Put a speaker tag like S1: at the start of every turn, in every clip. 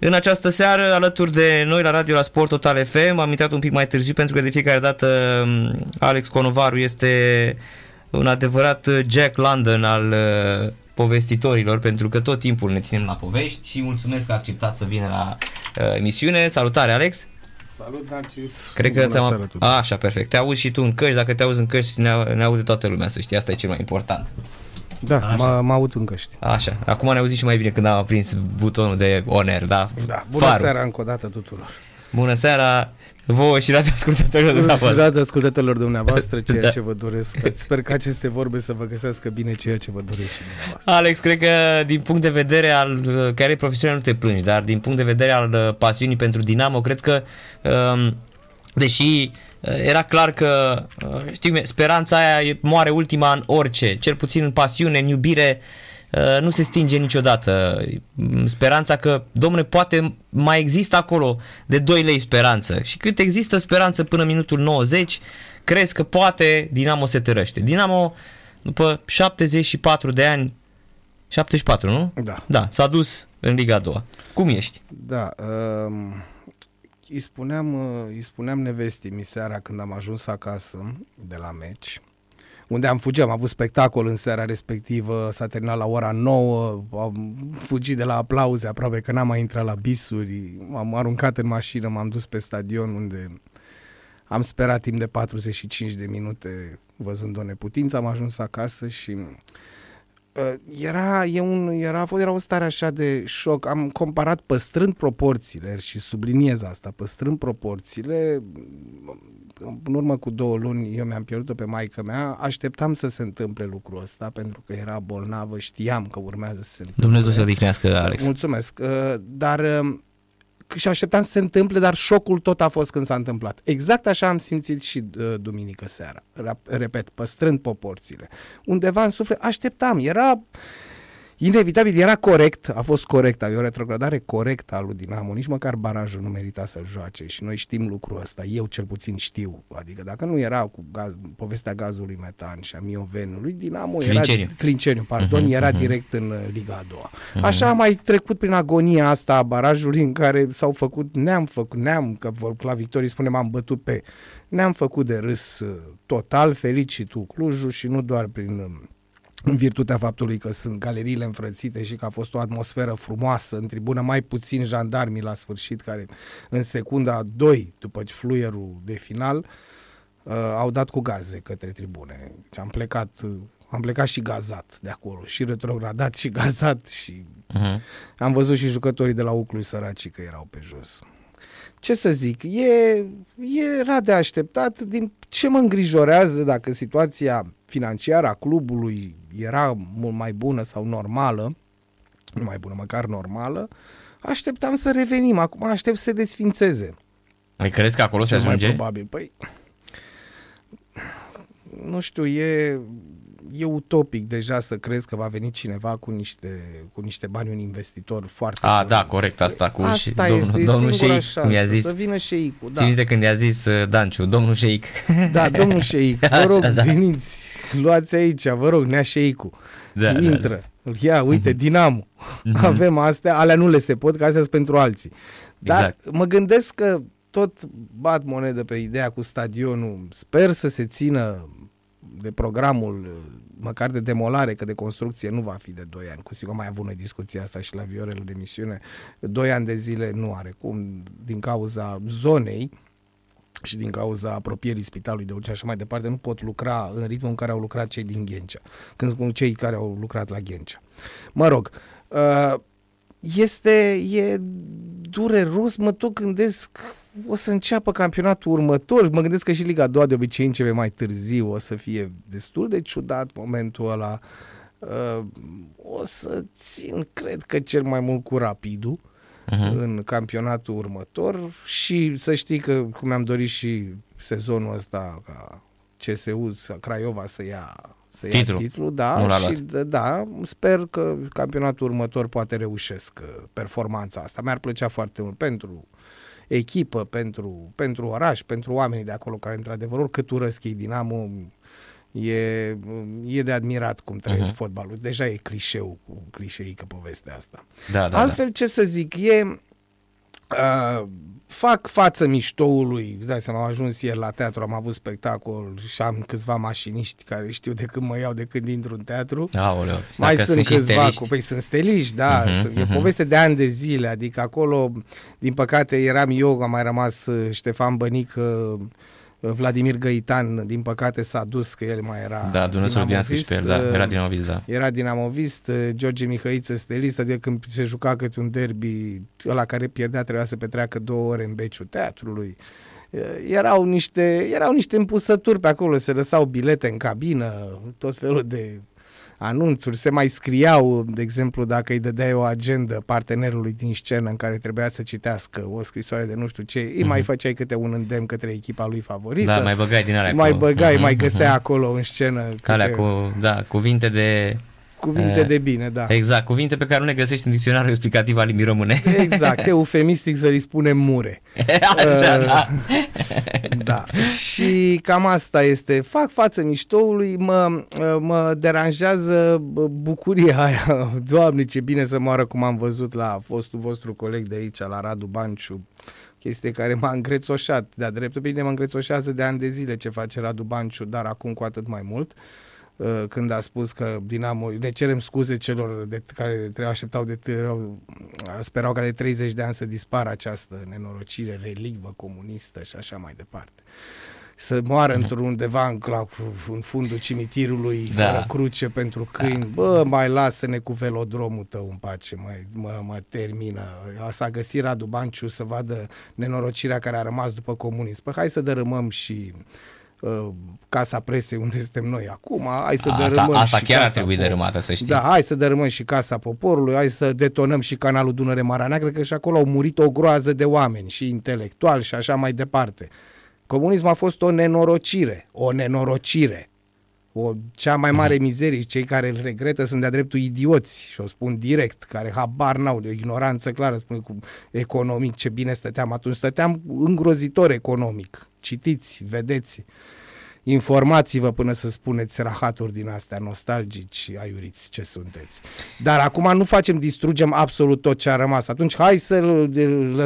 S1: În această seară, alături de noi la radio la Sport Total FM, am intrat un pic mai târziu pentru că de fiecare dată um, Alex Conovaru este un adevărat Jack London al uh, povestitorilor, pentru că tot timpul ne ținem la povești și mulțumesc că a acceptat să vină la uh, emisiune. Salutare, Alex!
S2: Salut, Narcis!
S1: Cred că ți-am... A, așa, perfect. Te auzi și tu în căști, dacă te auzi în căști, ne, ne aude toată lumea, să știi, asta e cel mai important.
S2: Da, mă, mă aud în căști.
S1: Așa, acum ne auzi și mai bine când am aprins butonul de on air, da?
S2: Da, bună Farul. seara încă o dată tuturor!
S1: Bună seara! vouă și radio ascultătorilor dumneavoastră.
S2: Și radio ascultătorilor dumneavoastră, ceea da. ce vă doresc. Sper că aceste vorbe să vă găsească bine ceea ce vă doresc și dumneavoastră.
S1: Alex, cred că din punct de vedere al, care e profesional nu te plângi, dar din punct de vedere al uh, pasiunii pentru Dinamo, cred că um, deși uh, era clar că, uh, știu, speranța aia moare ultima în orice, cel puțin în pasiune, în iubire, Uh, nu se stinge niciodată. Speranța că, domne, poate mai există acolo de 2 lei speranță. Și cât există speranță până minutul 90, crezi că poate Dinamo se tărăște. Dinamo, după 74 de ani, 74, nu?
S2: Da.
S1: Da, s-a dus în Liga a doua. Cum ești?
S2: Da, uh, îi, spuneam, uh, îi spuneam nevestii mi seara când am ajuns acasă de la meci unde am fugit, am avut spectacol în seara respectivă, s-a terminat la ora 9, am fugit de la aplauze, aproape că n-am mai intrat la bisuri, m-am aruncat în mașină, m-am dus pe stadion unde am sperat timp de 45 de minute văzând o neputință, am ajuns acasă și uh, era, e un, era, era o stare așa de șoc. Am comparat păstrând proporțiile și subliniez asta, păstrând proporțiile, în urmă cu două luni eu mi-am pierdut-o pe maică mea, așteptam să se întâmple lucrul ăsta pentru că era bolnavă, știam că urmează să se întâmple.
S1: Dumnezeu să odihnească, Alex.
S2: Mulțumesc. Uh, dar uh, și așteptam să se întâmple, dar șocul tot a fost când s-a întâmplat. Exact așa am simțit și uh, duminică seara. Repet, păstrând proporțiile. Undeva în suflet așteptam, era Inevitabil, era corect, a fost corect, e o retrogradare corectă a lui Dinamo, nici măcar barajul nu merita să-l joace și noi știm lucrul ăsta, eu cel puțin știu, adică dacă nu era cu gaz, povestea gazului metan și a miovenului, Dinamo era, Clinceniu, pardon, uh-huh, era uh-huh. direct în uh, Liga a doua. Uh-huh. Așa am mai trecut prin agonia asta a barajului în care s-au făcut, ne-am făcut, ne-am, că la victorii spunem am bătut pe, ne-am făcut de râs uh, total, felicitul Clujul și nu doar prin um, în virtutea faptului că sunt galeriile înfrățite și că a fost o atmosferă frumoasă, în tribună mai puțin jandarmi la sfârșit, care în secunda 2, după fluierul de final, uh, au dat cu gaze către tribune. Și am plecat, uh, am plecat și gazat de acolo, și retrogradat și gazat și uh-huh. am văzut și jucătorii de la Uclu săracii că erau pe jos. Ce să zic, e, era de așteptat din ce mă îngrijorează dacă situația financiară a clubului era mult mai bună sau normală, nu mai bună, măcar normală, așteptam să revenim. Acum aștept să se desfințeze.
S1: Mai crezi că acolo se ajunge?
S2: Mai probabil. Păi, nu știu, e, e utopic deja să crezi că va veni cineva cu niște, cu niște bani, un investitor foarte...
S1: A, bun. da, corect, asta cu
S2: asta și este, domnul, domnul Șeic, cum i-a zis. Să vină Șeicul, da.
S1: Ține când i-a zis uh, Danciu, domnul Șeic.
S2: Da, domnul Șeic, vă rog, Așa, da. veniți, luați aici, vă rog, nea Șeicul. Da, Intră, da, da. ia, uite, uh-huh. Dinamo. Uh-huh. Avem astea, alea nu le se pot, că astea sunt pentru alții. Dar exact. mă gândesc că tot bat monedă pe ideea cu stadionul. Sper să se țină de programul măcar de demolare, că de construcție nu va fi de 2 ani. Cu sigur mai avut noi discuția asta și la Viorel de misiune. 2 ani de zile nu are cum, din cauza zonei și din cauza apropierii spitalului de Ulcea și mai departe, nu pot lucra în ritmul în care au lucrat cei din Ghencea, când spun cei care au lucrat la Ghencea. Mă rog, uh, este, e dureros, mă tot gândesc o să înceapă campionatul următor. Mă gândesc că și Liga 2 de obicei începe mai târziu, o să fie destul de ciudat momentul ăla. Uh, o să țin, cred că cel mai mult cu Rapidul uh-huh. în campionatul următor și să știi că, cum am dorit și sezonul ăsta ca CSU, Craiova să ia să ia Titlu. titlul, da, și da, sper că campionatul următor poate reușesc uh, performanța asta. Mi-ar plăcea foarte mult pentru echipă, pentru, pentru oraș, pentru oamenii de acolo care într-adevăr oricât urăsc ei Dinamo, e, e de admirat cum trăiesc uh-huh. fotbalul. Deja e clișeu, clișeică povestea asta.
S1: Da, da,
S2: Altfel,
S1: da.
S2: ce să zic, e, Uh, fac față miștoului, dai seama, am ajuns ieri la teatru, am avut spectacol și am câțiva mașiniști care știu de când mă iau, de când intru în teatru.
S1: Aoleu,
S2: Mai sunt, sunt câțiva, cu, păi sunt steliști, da, uh-huh, sunt, uh-huh. e mhm. poveste de ani de zile, adică acolo, din păcate, eram eu, am mai rămas uh, Ștefan Bănic, Vladimir Găitan, din păcate, s-a dus, că el mai era
S1: Da, Dumnezeu din și pe el, da, era dinamovist, da.
S2: Era dinamovist, George Mihăiță stelist, adică când se juca câte un derby, ăla care pierdea trebuia să petreacă două ore în beciul teatrului. Erau niște, erau niște împusături pe acolo, se lăsau bilete în cabină, tot felul de anunțuri, se mai scriau, de exemplu, dacă îi dădeai o agendă partenerului din scenă în care trebuia să citească o scrisoare de nu știu ce, mm-hmm. îi mai mhm. făceai câte un îndemn către echipa lui favorită.
S1: Da, mai băgai din alea
S2: Mai cu... băgai, mm-hmm, mai mhm. găseai mm-hmm. acolo în scenă.
S1: Câte... cu, da, cuvinte de
S2: Cuvinte uh, de bine, da.
S1: Exact, cuvinte pe care nu le găsești în dicționarul explicativ al limbii române.
S2: Exact, eufemistic să-i spunem mure.
S1: Așa, uh, da.
S2: da. Și cam asta este. Fac față miștoului, mă, mă deranjează bucuria aia. Doamne, ce bine să moară cum am văzut la fostul vostru coleg de aici, la Radu Banciu chestie care m-a îngrețoșat. De-a dreptul bine mă îngrețoșează de ani de zile ce face Radu Banciu, dar acum cu atât mai mult. Uh, Uh, când a spus că Dinamo, ne cerem scuze celor de care trebuie așteptau de rău, sperau ca de 30 de ani să dispară această nenorocire, relicvă comunistă și așa mai departe. Să moară uh-huh. într-un undeva în, în fundul cimitirului, da. fără cruce pentru câini. Da. Bă, mai lasă-ne cu velodromul tău în pace, mă, mă, mă termină. S-a găsit Radu Banciu să vadă nenorocirea care a rămas după comunism. Păi hai să dărâmăm și uh, Uh, casa presei unde suntem noi acum, hai să asta, dărâmăm
S1: Asta
S2: și
S1: chiar
S2: casa
S1: ar trebui dărâmată, să știi.
S2: Da, hai să dărâmăm și Casa Poporului, hai să detonăm și canalul Dunăre Marea Neagră, că și acolo au murit o groază de oameni și intelectuali și așa mai departe. Comunismul a fost o nenorocire, o nenorocire. O, cea mai mare mhm. mizerie, cei care îl regretă sunt de-a dreptul idioți și o spun direct, care habar n-au de o ignoranță clară, spune cu economic ce bine stăteam atunci, stăteam îngrozitor economic citiți, vedeți, informați-vă până să spuneți rahaturi din astea nostalgici, aiuriți ce sunteți. Dar acum nu facem, distrugem absolut tot ce a rămas. Atunci hai să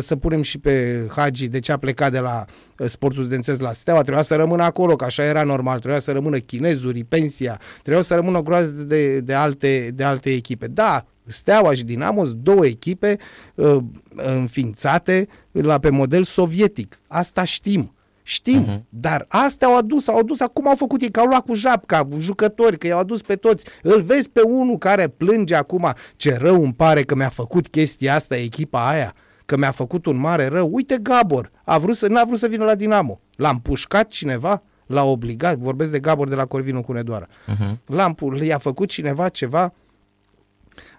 S2: să punem și pe Hagi de ce a plecat de la uh, sportul studențesc la Steaua, trebuia să rămână acolo, că așa era normal, trebuia să rămână chinezurii, pensia, trebuia să rămână o groază de, de, alte, de alte echipe. Da, Steaua și Dinamo două echipe uh, înființate la, pe model sovietic. Asta știm. Știm, uh-huh. dar astea au adus, au adus, acum au făcut ei, că au luat cu japca, jucători, că i-au adus pe toți. Îl vezi pe unul care plânge acum, ce rău îmi pare că mi-a făcut chestia asta echipa aia, că mi-a făcut un mare rău. Uite Gabor, a vrut să, n-a vrut să vină la Dinamo. L-a împușcat cineva, l-a obligat, vorbesc de Gabor de la Corvinu cu Nedoara. Uh-huh. L-a, i-a făcut cineva ceva,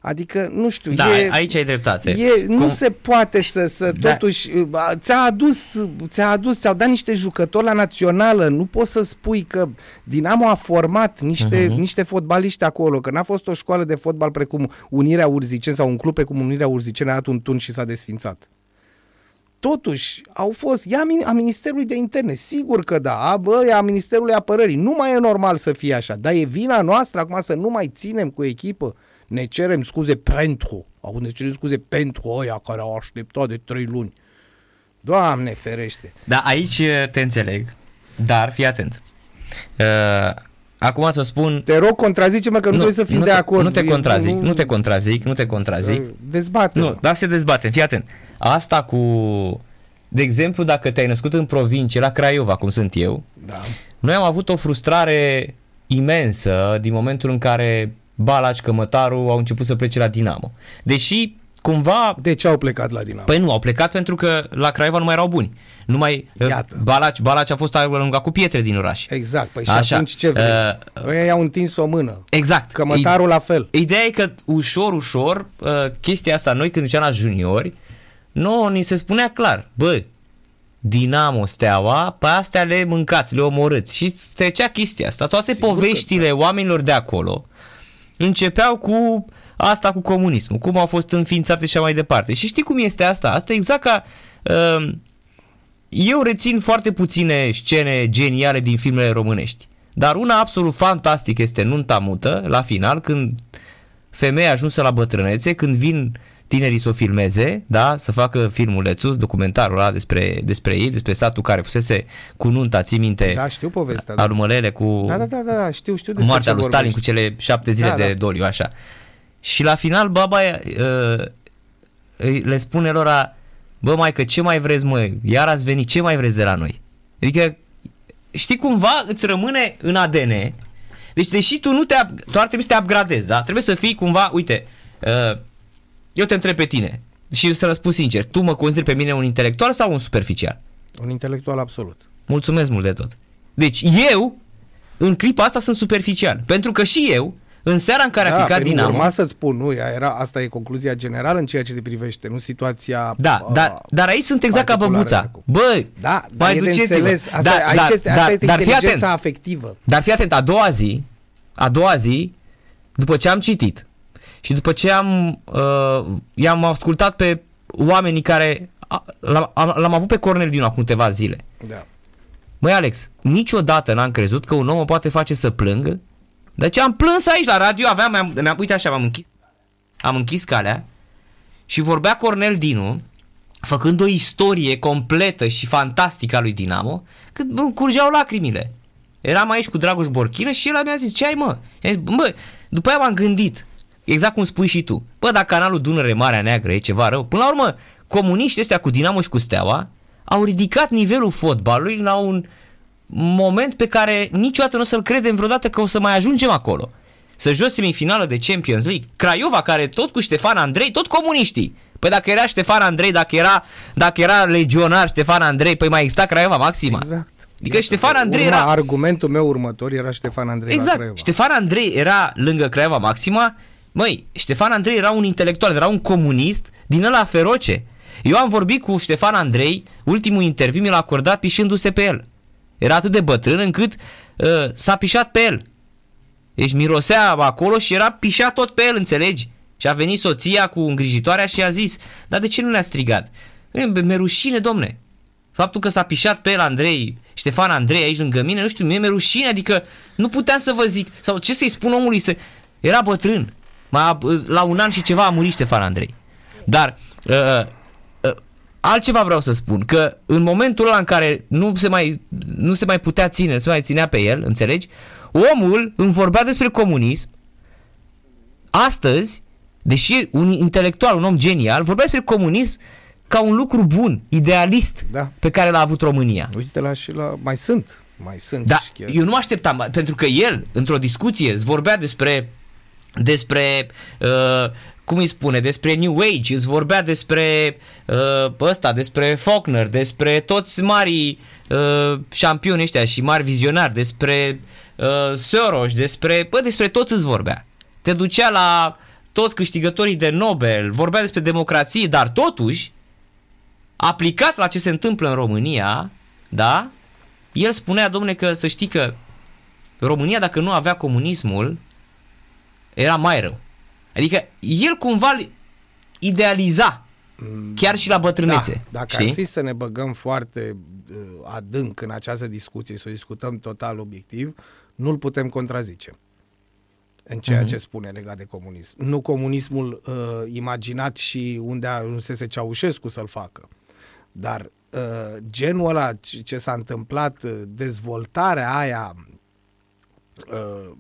S2: Adică, nu știu,
S1: da,
S2: e,
S1: aici ai dreptate.
S2: E, nu se poate să, să da. totuși, ți-a adus, ți-a adus, ți-au dat niște jucători la națională, nu poți să spui că Dinamo a format niște, uh-huh. niște fotbaliști acolo, că n-a fost o școală de fotbal precum Unirea Urziceni sau un club precum Unirea Urziceni a dat un tun și s-a desfințat. Totuși, au fost, ia a Ministerului de Interne, sigur că da, a, bă, a Ministerului Apărării, nu mai e normal să fie așa, dar e vina noastră acum să nu mai ținem cu echipă ne cerem scuze pentru, acum ne cerem scuze pentru ăia care au așteptat de trei luni. Doamne ferește!
S1: Da, aici uh, te înțeleg, dar fii atent. Uh, acum să spun...
S2: Te rog, contrazice-mă că nu, nu trebuie să fim
S1: nu
S2: de
S1: te,
S2: acord.
S1: Nu te contrazic, nu, nu te contrazic, nu te contrazic. Uh,
S2: dezbate.
S1: Nu, dar se dezbatem, fii atent. Asta cu... De exemplu, dacă te-ai născut în provincie, la Craiova, cum sunt eu,
S2: da.
S1: noi am avut o frustrare imensă din momentul în care Balaci, Cămătaru au început să plece la Dinamo. Deși cumva...
S2: De ce au plecat la Dinamo?
S1: Păi nu, au plecat pentru că la Craiova nu mai erau buni. Nu mai, uh, Iată. Balaci, Balaci a fost alungat cu pietre din oraș.
S2: Exact, păi Așa. și atunci ce vrei? Uh, Ăia i-au întins o mână.
S1: Exact.
S2: Cămătarul I, la fel.
S1: Ideea e că ușor, ușor, uh, chestia asta, noi când duceam la juniori, nu, ni se spunea clar, bă, Dinamo, Steaua, pe astea le mâncați, le omorâți. Și trecea chestia asta. Toate Sigur poveștile că... Da. oamenilor de acolo, începeau cu asta cu comunismul, cum au fost înființate și mai departe. Și știi cum este asta? Asta e exact ca... Uh, eu rețin foarte puține scene geniale din filmele românești. Dar una absolut fantastică este Nunta Mută, la final, când femeia ajunsă la bătrânețe, când vin tinerii să o filmeze, da, să facă filmulețul, documentarul ăla despre, despre ei, despre satul care fusese cu nunta, ții minte?
S2: Da, știu povestea.
S1: Da. Arumălele cu
S2: da, da, da, da, știu, știu
S1: cu moartea lui Stalin, cu cele șapte zile da, de da. doliu, așa. Și la final baba uh, le spune lor, bă mai că ce mai vreți mă, iar ați venit, ce mai vreți de la noi? Adică, știi cumva, îți rămâne în ADN, deci deși tu nu te, tu ar trebui să te upgradezi, da? Trebuie să fii cumva, uite, uh, eu te întreb pe tine și să răspund sincer, tu mă consideri pe mine un intelectual sau un superficial?
S2: Un intelectual absolut.
S1: Mulțumesc mult de tot. Deci eu, în clipa asta sunt superficial, pentru că și eu în seara în care da, a picat Dinamo...
S2: Urma să-ți spun, nu, era, asta e concluzia generală în ceea ce te privește, nu situația...
S1: Da, uh, dar, dar aici sunt exact ca băbuța. Bă,
S2: da, mai duceți-vă. Asta, da, aici da, este, asta da, este dar inteligența afectivă.
S1: Dar fii atent, a doua zi, a doua zi, după ce am citit și după ce am, uh, i-am ascultat pe oamenii care... L-am, l-am avut pe Cornel din acum câteva zile.
S2: Da.
S1: Măi Alex, niciodată n-am crezut că un om o poate face să plângă deci am plâns aici la radio, aveam, mi-am, mi-am uite așa, am închis, am închis calea și vorbea Cornel Dinu, făcând o istorie completă și fantastică a lui Dinamo, cât îmi curgeau lacrimile. Eram aici cu Dragoș Borchină și el mi-a zis, ce ai mă? Zis, bă, după aia m-am gândit, exact cum spui și tu, bă, dacă canalul Dunăre Marea Neagră e ceva rău, până la urmă, comuniștii ăștia cu Dinamo și cu Steaua au ridicat nivelul fotbalului la un, moment pe care niciodată nu o să-l credem vreodată că o să mai ajungem acolo. Să joci semifinală de Champions League. Craiova, care tot cu Ștefan Andrei, tot comuniștii. Păi dacă era Ștefan Andrei, dacă era, dacă era legionar Ștefan Andrei, păi mai exista Craiova Maxima.
S2: Exact.
S1: Adică Ștefan Andrei Urma, era...
S2: Argumentul meu următor era Ștefan Andrei
S1: exact.
S2: la Craiova.
S1: Ștefan Andrei era lângă Craiova Maxima. Măi, Ștefan Andrei era un intelectual, era un comunist din ăla feroce. Eu am vorbit cu Ștefan Andrei, ultimul interviu mi l-a acordat pișându-se pe el. Era atât de bătrân încât uh, s-a pișat pe el. Deci mirosea acolo și era pișat tot pe el, înțelegi? Și a venit soția cu îngrijitoarea și a zis, dar de ce nu le-a strigat? Mi-e rușine, domne. Faptul că s-a pișat pe el Andrei, Ștefan Andrei aici lângă mine, nu știu, mie mi-e rușine, adică nu puteam să vă zic, sau ce să-i spun omului să... Era bătrân, mai, la un an și ceva a murit Ștefan Andrei. Dar uh, altceva vreau să spun, că în momentul ăla în care nu se mai, nu se mai putea ține, nu se mai ținea pe el, înțelegi? Omul îmi vorbea despre comunism, astăzi, deși un intelectual, un om genial, vorbea despre comunism ca un lucru bun, idealist, da. pe care l-a avut România.
S2: Uite la și la... mai sunt, mai sunt.
S1: Da, chiar... eu nu mă așteptam, pentru că el, într-o discuție, îți vorbea despre despre uh, cum îi spune, despre New Age, îți vorbea despre uh, ăsta, despre Faulkner, despre toți mari uh, șampioni ăștia și mari vizionari, despre uh, Soros, despre, bă, despre toți îți vorbea. Te ducea la toți câștigătorii de Nobel, vorbea despre democrație, dar totuși, aplicat la ce se întâmplă în România, da, el spunea, domne, că să știi că România, dacă nu avea comunismul, era mai rău. Adică el cumva idealiza mm, chiar și la bătrânețe.
S2: Da, dacă știi? ar fi să ne băgăm foarte uh, adânc în această discuție, să o discutăm total obiectiv, nu-l putem contrazice în ceea uh-huh. ce spune legat de comunism. Nu comunismul uh, imaginat și unde ajunsese Ceaușescu să-l facă, dar uh, genul ăla ce s-a întâmplat, uh, dezvoltarea aia Uh,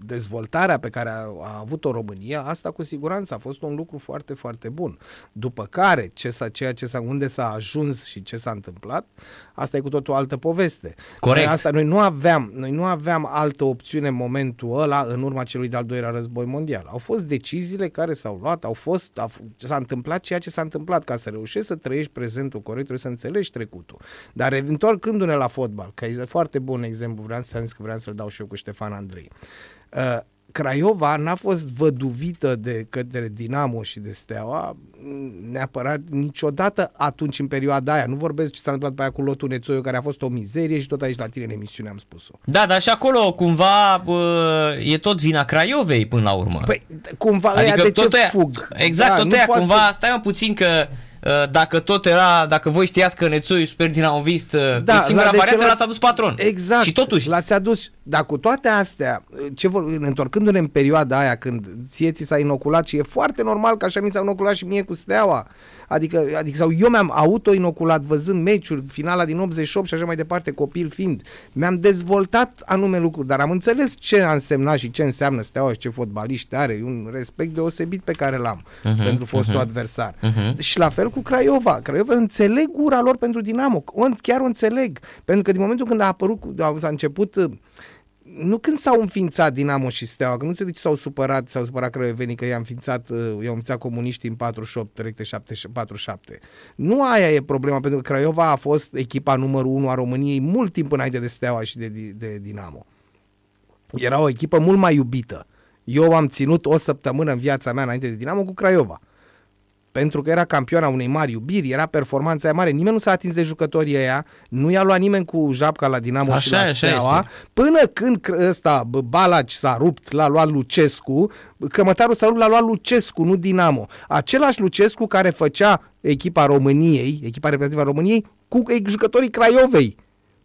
S2: dezvoltarea pe care a, a avut-o România, asta cu siguranță a fost un lucru foarte, foarte bun. După care, ce s-a, ceea ce s-a, unde s-a ajuns și ce s-a întâmplat, asta e cu totul altă poveste.
S1: Corect.
S2: Noi, asta, noi, nu aveam, noi nu aveam altă opțiune în momentul ăla, în urma celui de-al doilea război mondial. Au fost deciziile care s-au luat, au fost, a, s-a întâmplat ceea ce s-a întâmplat. Ca să reușești să trăiești prezentul corect, trebuie să înțelegi trecutul. Dar întorcându-ne la fotbal, că e foarte bun exemplu, vreau să că vreau să-l dau și eu cu Ștefan Andrei. Uh, Craiova n-a fost văduvită de către Dinamo și de Steaua neapărat niciodată atunci în perioada aia. Nu vorbesc ce s-a întâmplat pe aia cu lotul Nețoiu, care a fost o mizerie și tot aici la tine în emisiune am spus-o.
S1: Da, dar și acolo cumva bă, e tot vina Craiovei până la urmă.
S2: Păi cumva adică de ce
S1: aia,
S2: fug?
S1: Exact, da, tot aia cumva, să... stai mă puțin că uh, dacă tot era, dacă voi știați că Nețu e super dinamovist, uh, da, singura la, variantă l-ați adus patron.
S2: Exact.
S1: Și totuși.
S2: L-ați adus, dar cu toate astea, ce vor, întorcându-ne în perioada aia când ție ți s-a inoculat și e foarte normal că așa mi s-a inoculat și mie cu Steaua. Adică, adică sau eu mi-am auto-inoculat văzând meciuri, finala din 88 și așa mai departe, copil fiind. Mi-am dezvoltat anume lucruri, dar am înțeles ce a însemnat și ce înseamnă Steaua și ce fotbaliști are. E un respect deosebit pe care l-am uh-huh, pentru fostul uh-huh, adversar. Uh-huh. Și la fel cu Craiova. Craiova înțeleg ura lor pentru Dinamo. Chiar o înțeleg. Pentru că din momentul când a apărut, a început nu când s-au înființat Dinamo și Steaua, că nu înțeleg ce s-au supărat, s-au supărat crăiovenii că i-a înființat, uh, i-au înființat comuniștii în 48, recte 47. Nu aia e problema, pentru că Craiova a fost echipa numărul 1 a României mult timp înainte de Steaua și de, de Dinamo. Era o echipă mult mai iubită. Eu am ținut o săptămână în viața mea înainte de Dinamo cu Craiova pentru că era campiona unei mari iubiri, era performanța aia mare, nimeni nu s-a atins de jucătorii ăia, nu i-a luat nimeni cu japca la Dinamo așa, și la Steaua, până când ăsta, Balaci s-a rupt, l-a luat Lucescu, cămătarul s-a rupt, l-a luat Lucescu, nu Dinamo. Același Lucescu care făcea echipa României, echipa reprezentativă a României, cu jucătorii Craiovei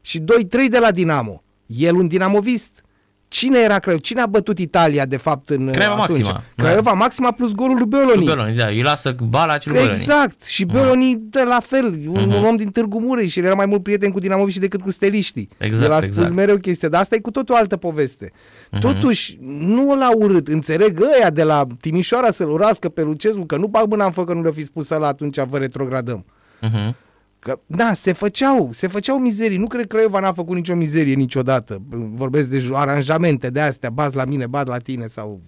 S2: și 2-3 de la Dinamo. El un dinamovist. Cine era Craiova? Cine a bătut Italia, de fapt, în
S1: Craiova
S2: atunci?
S1: Maxima.
S2: Craiova da. Maxima plus golul lui Beloni.
S1: Beloni, da, îi lasă bala celui
S2: Exact. Și Beloni uh-huh. de la fel, un, uh-huh. un om din Târgu Mureș și era mai mult prieten cu Dinamovici decât cu steliștii. Exact, El a spus exact. mereu chestia, dar asta e cu totul altă poveste. Uh-huh. Totuși, nu l-a urât. Înțeleg ăia de la Timișoara să-l urască pe Lucescu, că nu bag mâna în fă că nu le-a fi spus la atunci vă retrogradăm. Uh-huh. Că, da, se făceau, se făceau mizerii. Nu cred că Craiova n-a făcut nicio mizerie niciodată. Vorbesc de aranjamente de astea, baz la mine, bad la tine sau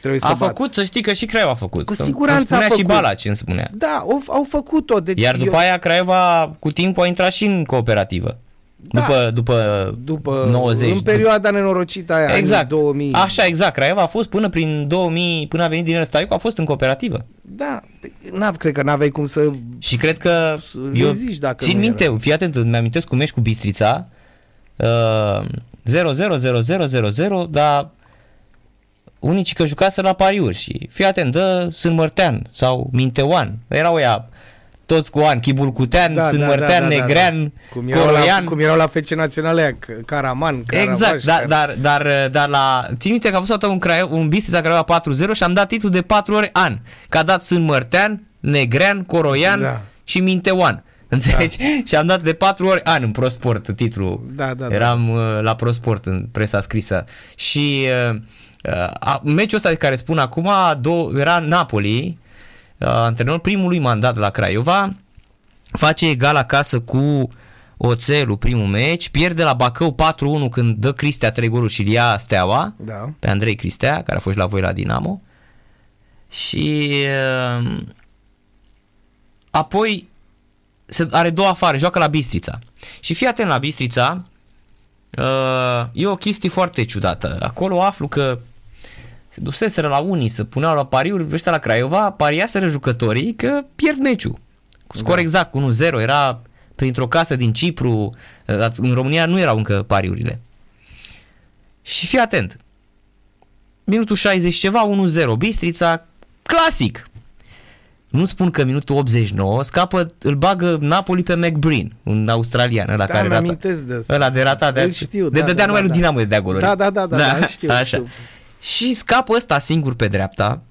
S2: trebuie
S1: a
S2: să
S1: făcut,
S2: bat.
S1: să știi că și Craiova a făcut.
S2: Cu siguranță a făcut.
S1: și Balaci îmi spunea.
S2: Da, au, au făcut-o. Deci
S1: Iar după eu... aia Craiova cu timpul a intrat și în cooperativă. Da. După, după,
S2: după
S1: 90.
S2: În perioada nenorocită aia, exact. 2000.
S1: Așa, exact. Craiova a fost până prin 2000, până a venit din Staicu, a fost în cooperativă.
S2: Da, n cred că n-aveai cum să
S1: Și cred că să eu dacă țin minte, era. fii atent, îmi amintesc cum ești cu Bistrița, uh, 0 0 0 0 0 0 dar unicii că jucase la pariuri și fii atent, dă Sârmărtean sau Minteoan, erau ea toți cu an, Chibul Cutean, da, Sân da, Mărtean, da, da, Negrean, da, da.
S2: Cum erau Coroian. La, cum erau la FC Naționale aia, Caraman,
S1: Caravaș, Exact, dar, dar, dar, dar la... Țin minte că a fost un, crai, un Bistrița care avea 4-0 și am dat titlul de 4 ori an. Că a dat Sân Mărtean, Negrean, Coroian da. și Minteoan. Înțelegi? Da. și am dat de 4 ori an în ProSport titlul. Da, da, Eram da. la ProSport în presa scrisă. Și uh, uh, meciul ăsta de care spun acum do- era Napoli, Uh, antrenor primului mandat la Craiova, face egal acasă cu Oțelul primul meci, pierde la Bacău 4-1 când dă Cristea 3 goluri și ia Steaua,
S2: da.
S1: pe Andrei Cristea, care a fost la voi la Dinamo. Și uh, apoi se, are două afară, joacă la Bistrița. Și fii atent la Bistrița, uh, e o chestie foarte ciudată. Acolo aflu că se duseseră la unii să puneau la pariuri, ăștia la Craiova pariaseră jucătorii că pierd meciul. Cu scor da. exact, cu 1-0, era printr-o casă din Cipru, în România nu erau încă pariurile. Și fii atent, minutul 60 ceva, 1-0, Bistrița, clasic. Nu spun că minutul 89 scapă, îl bagă Napoli pe McBreen, un australian, ăla
S2: da,
S1: care
S2: rata. de asta.
S1: Ăla de ratat. De,
S2: știu,
S1: de
S2: da,
S1: dădea
S2: da,
S1: numai
S2: da,
S1: lui Dinamo de dea goluri.
S2: Da, da, da, da, da, da știu,
S1: așa.
S2: știu
S1: și scapă ăsta singur pe dreapta,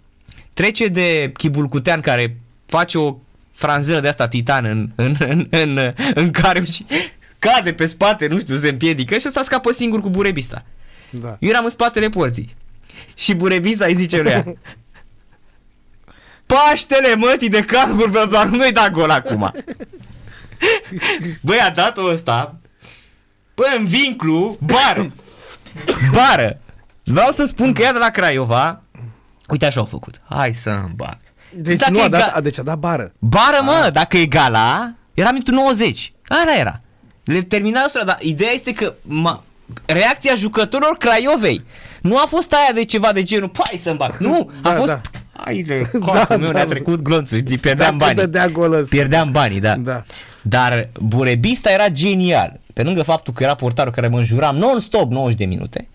S1: trece de Chibulcutean care face o franzelă de asta titan în, în, în, în, în care și cade pe spate, nu știu, se împiedică și ăsta scapă singur cu Burebista. Da. Eu eram în spatele porții. Și Burebista îi zice lui ea, Paștele mătii de carguri, doar nu-i da gol acum. Băi, a dat-o ăsta, bă, în vinclu, bară, bară. Vreau să spun că ea de la Craiova, uite așa au făcut. Hai să îmi bag.
S2: Deci dacă nu, a dat, a, deci a dat bară.
S1: Bară, mă, a. dacă e gala, era minutul 90. Aia era. Le termina ăsta, dar ideea este că ma, reacția jucătorilor Craiovei nu a fost aia de ceva de genul, pai să-mi bag. Nu, a da, fost... Da. Hai de da, meu, da, ne-a trecut glonțul, pierdeam da, banii. Gol pierdeam banii, da. da. Dar Burebista era genial. Pe lângă faptul că era portarul care mă înjuram non-stop 90 de minute,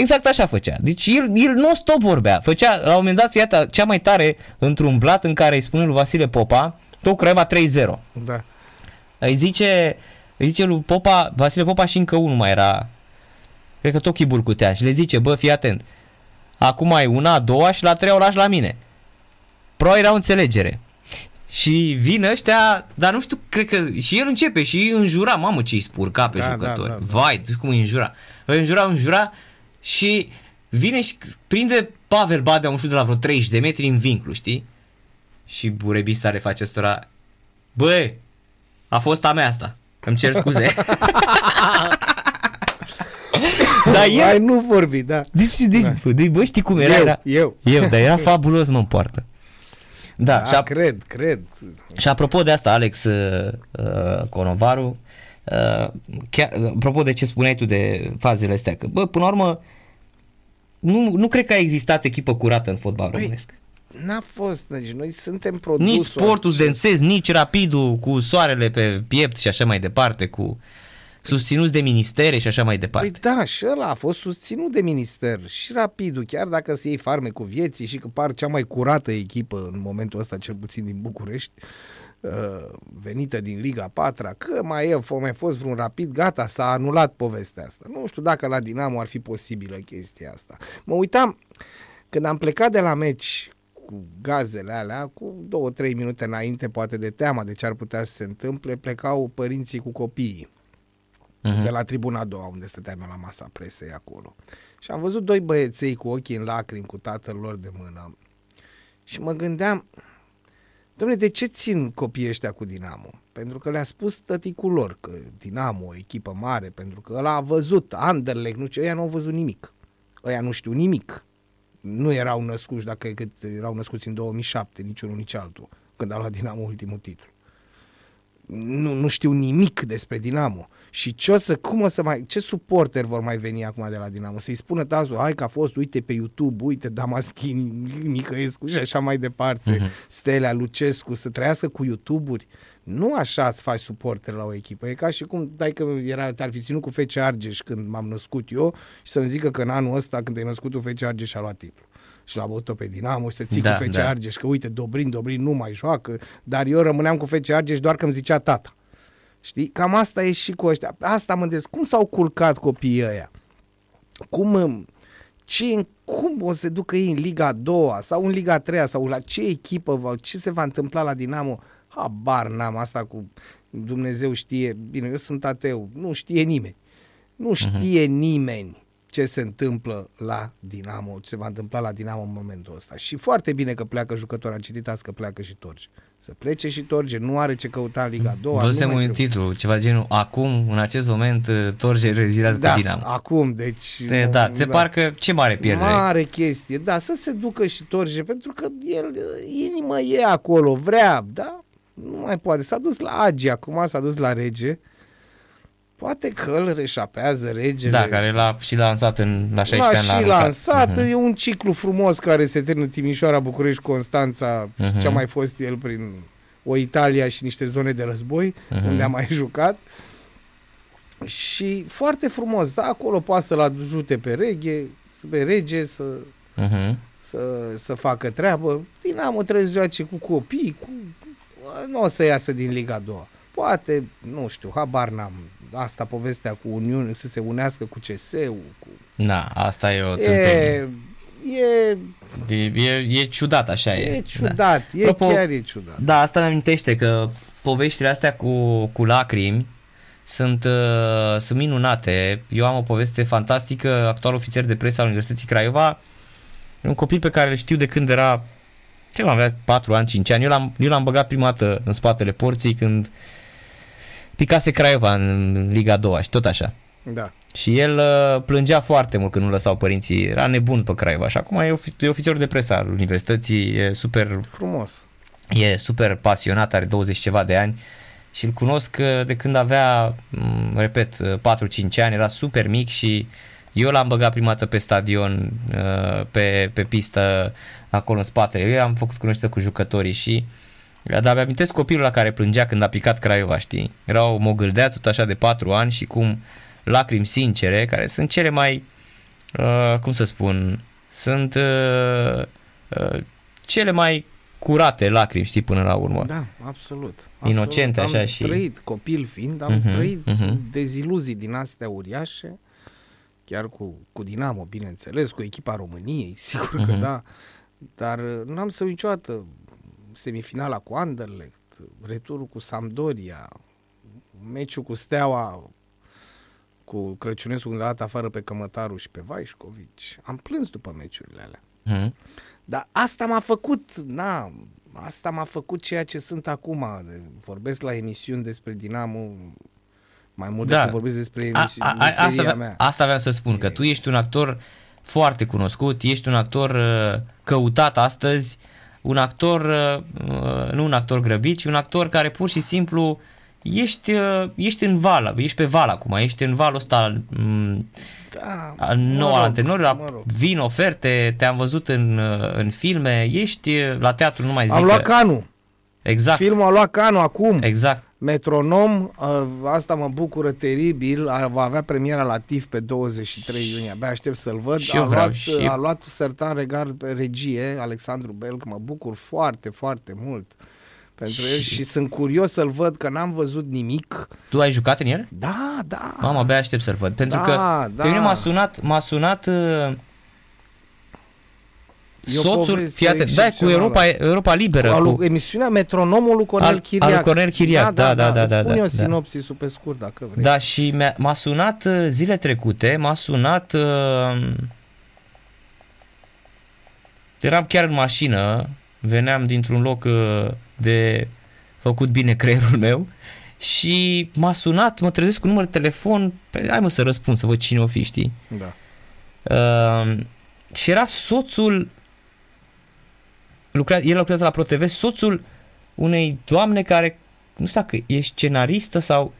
S1: Exact așa făcea. Deci el, el nu stop vorbea. Făcea, la un moment dat, fiata cea mai tare într-un blat în care îi spune lui Vasile Popa, tot Craiova 3-0.
S2: Da.
S1: Îi zice, îi zice lui Popa, Vasile Popa și încă unul mai era, cred că tot Chibul Cutea și le zice, bă, fii atent, acum ai una, a doua și la treia o lași la mine. Pro era o înțelegere. Și vin ăștia, dar nu știu, cred că și el începe și îi înjura, mamă ce îi spurca pe
S2: Da,
S1: jucători.
S2: da, da, da.
S1: Vai, tu cum îi înjura. Îi înjura, îi înjura și vine și prinde Pavel Badea un șut de la vreo 30 de metri în vinclu, știi? Și Burebista le face ăstora, bă, a fost a mea asta. Îmi cer scuze. Dar el,
S2: Hai, nu vorbi, da.
S1: deci, deci, deci, bă, știi cum era?
S2: eu,
S1: era
S2: eu.
S1: eu, dar era fabulos, mă, în poartă. Da,
S2: Da,
S1: și, a,
S2: cred, cred.
S1: și apropo de asta, Alex uh, uh, Conovaru, uh, chiar, apropo de ce spuneai tu de fazele astea, că, bă, până la urmă, nu, nu cred că a existat echipă curată în fotbal
S2: Păi,
S1: românesc.
S2: N-a fost, deci noi suntem produsul.
S1: Nici sportul studențesc, nici rapidul cu soarele pe piept și așa mai departe, cu susținuți de ministere și așa mai departe.
S2: Păi da, și ăla a fost susținut de minister și rapidul, chiar dacă se iei farme cu vieții și că par cea mai curată echipă în momentul ăsta, cel puțin din București, uh, venită din Liga 4 că mai e, a mai fost vreun rapid, gata, s-a anulat povestea asta. Nu știu dacă la Dinamo ar fi posibilă chestia asta. Mă uitam, când am plecat de la meci cu gazele alea, cu două, trei minute înainte, poate de teama de ce ar putea să se întâmple, plecau părinții cu copiii
S1: Mhm.
S2: de la tribuna a doua, unde stăteam eu la masa presei acolo. Și am văzut doi băieței cu ochii în lacrimi, cu tatăl lor de mână. Și mă gândeam, domnule, de ce țin copiii ăștia cu Dinamo? Pentru că le-a spus tăticul lor că Dinamo o echipă mare, pentru că ăla a văzut, Anderlecht, nu știu, ăia nu au văzut nimic. Ăia nu știu nimic. Nu erau născuți, dacă cât erau născuți în 2007, niciunul, nici altul, când a luat Dinamo ultimul titlu nu, nu știu nimic despre Dinamo. Și ce o să, cum o să mai, ce suporter vor mai veni acum de la Dinamo? Să-i spună Tazu, hai că a fost, uite pe YouTube, uite Damaschin, Micăescu și așa mai departe,
S1: Mhm.
S2: uh-huh. Stelea, Lucescu, să trăiască cu YouTube-uri. Nu așa îți faci suporter la o echipă. E ca și cum, dai că era, te-ar fi ținut cu Fece Argeș când m-am născut eu și să-mi zică că în anul ăsta, când te-ai născut tu, Fece Argeș a luat titlul și l-a băut pe Dinamo și să ții
S1: Da,
S2: cu Fece
S1: da.
S2: Argeș, că uite, Dobrin, Dobrin nu mai joacă, dar eu rămâneam cu Fece Argeș doar că îmi zicea tata. Știi? Cam asta e și cu ăștia. Asta mă gândesc. Cum s-au culcat copiii ăia? Cum, um, ce, cum o să se ducă ei în Liga a doua sau în Liga a treia sau la ce echipă, va, ce se va întâmpla la Dinamo? Habar n-am asta cu Dumnezeu știe. Bine, eu sunt ateu. Nu știe nimeni. Nu știe uh-huh. nimeni ce se întâmplă la Dinamo, ce se va întâmpla la Dinamo în momentul ăsta. Și foarte bine că pleacă jucători, am citit azi că pleacă și Torge. Să plece și Torge, nu are ce căuta în Liga a doua. nu
S1: Văzusem
S2: mai
S1: un
S2: trebuie.
S1: titlu, ceva genul, acum, în acest moment, uh, Torge rezilează
S2: Da,
S1: cu Dinamo.
S2: acum, deci...
S1: Te, da, te parcă ce mare pierdere.
S2: Mare chestie, da, să se ducă și Torge, pentru că el, inima e acolo, vrea, da, nu mai poate. S-a dus la Agi, acum s-a dus la Rege, poate că îl reșapează regele.
S1: Da, care l-a și lansat în, la 16
S2: L-a
S1: ani.
S2: și
S1: aruncat.
S2: lansat,
S1: Mhm.
S2: e un ciclu frumos care se termină Timișoara, București, Constanța,
S1: Mhm.
S2: ce a mai fost el prin o Italia și niște zone de război,
S1: Mhm.
S2: unde a mai jucat. Și foarte frumos, da, acolo poate să-l ajute pe reghe, pe rege să,
S1: Mhm.
S2: să, să facă treabă. Dinamo trebuie să joace cu copii, cu... nu o să iasă din Liga 2. Poate, nu știu, habar n-am. Asta povestea cu Uniune, să se unească cu CSU, cu
S1: Da, asta e o tâmpenie.
S2: E, e,
S1: E, e, e ciudat, așa e.
S2: e ciudat,
S1: Da.
S2: e
S1: Apropo,
S2: chiar e ciudat.
S1: Da, asta mi amintește că poveștile astea cu, cu lacrimi sunt, uh, sunt minunate. Eu am o poveste fantastică, actual ofițer de presă al Universității Craiova, un copil pe care îl știu de când era, ce mai avea 4 ani, 5 ani. Eu l-am, eu l-am băgat prima dată în spatele porții când picase Craiova în Liga 2 și tot așa.
S2: Da.
S1: Și el uh, plângea foarte mult când nu lăsau părinții, era nebun pe Craiova și acum e, ofi- e ofițer de presă al universității, e super
S2: Frumos.
S1: e super pasionat, are 20 ceva de ani și îl cunosc uh, de când avea, m, repet, uh, 4-5 ani, era super mic și eu l-am băgat prima dată pe stadion, uh, pe, pe pistă, acolo în spate. Eu am făcut cunoștință cu jucătorii și dar mi amintesc copilul la care plângea când a picat Craiova, știi? Era o mogâldeață tot așa de 4 ani și cum lacrimi sincere, care sunt cele mai, uh, cum să spun, sunt uh, uh, cele mai curate lacrimi, știi, până la urmă.
S2: Da, absolut.
S1: Inocente
S2: absolut.
S1: așa
S2: am
S1: și...
S2: trăit, copil fiind, am
S1: Mhm,
S2: trăit
S1: mhm.
S2: deziluzii din astea uriașe, chiar cu, cu Dinamo, bineînțeles, cu echipa României, sigur că
S1: Mhm.
S2: da, dar uh, n-am să uit niciodată semifinala cu Anderlecht, returul cu Sampdoria, meciul cu Steaua, cu Crăciunescu când a dat afară pe Cămătaru și pe Vaișcovici. Am plâns după meciurile alea.
S1: Mhm.
S2: Dar asta m-a făcut, na, asta m-a făcut ceea ce sunt acum. Vorbesc la emisiuni despre Dinamo mai mult
S1: Da.
S2: decât vorbesc despre
S1: A,
S2: emisiuni,
S1: a, a, asta,
S2: meseria
S1: avea,
S2: mea.
S1: asta aveam să spun, că tu ești un actor foarte cunoscut, ești un actor uh, căutat astăzi, un actor, uh, uh, nu un actor grăbit, ci un actor care pur și simplu ești, uh, ești în val, ești pe val acum, ești în valul ăsta al, m,
S2: Da,
S1: al nou al
S2: rog,
S1: antrenorilor,
S2: mă rog.
S1: vin oferte, te-am văzut în, uh, în filme, ești uh, la teatru, nu mai zic.
S2: Am luat
S1: că-
S2: canul.
S1: Exact,
S2: Filmul a luat canul acum.
S1: exact.
S2: Metronom, uh, asta mă bucură teribil, a- va avea premiera la TIF pe 23 iunie, abia aștept să-l văd.
S1: Și
S2: a,
S1: eu vreau,
S2: luat,
S1: și-
S2: a luat sertan regal pe regie, Alexandru Belc, mă bucur foarte, foarte mult pentru el
S1: Și-
S2: și sunt curios să-l văd, că n-am văzut nimic.
S1: Tu ai jucat în el?
S2: Da, da.
S1: Mamă, abia aștept să-l văd. Pentru
S2: Da,
S1: că
S2: da.
S1: pe mine m-a sunat, m-a sunat uh,
S2: E o
S1: soțul,
S2: poveste
S1: fii atent, da, cu
S2: excepțională.
S1: Europa, Europa Liberă.
S2: Cu,
S1: Cu,
S2: alu, emisiunea Metronomul lui Cornel
S1: Al-
S2: Chiriac.
S1: al Cornel Chiriac, da, da, da,
S2: Îți
S1: da,
S2: spun
S1: da,
S2: eu
S1: da.
S2: sinopsisul pe scurt, dacă vrei.
S1: da, și mi-a, m-a sunat uh, zile trecute, m-a sunat, uh, eram chiar în mașină, veneam dintr-un loc uh, de făcut bine creierul meu și m-a sunat, mă trezesc cu număr de telefon, pe, hai mă să răspund, să văd cine o fi, știi?
S2: Da.
S1: Uh, și era soțul lucra, el lucrează la ProTV, soțul unei doamne care nu știu dacă e scenaristă sau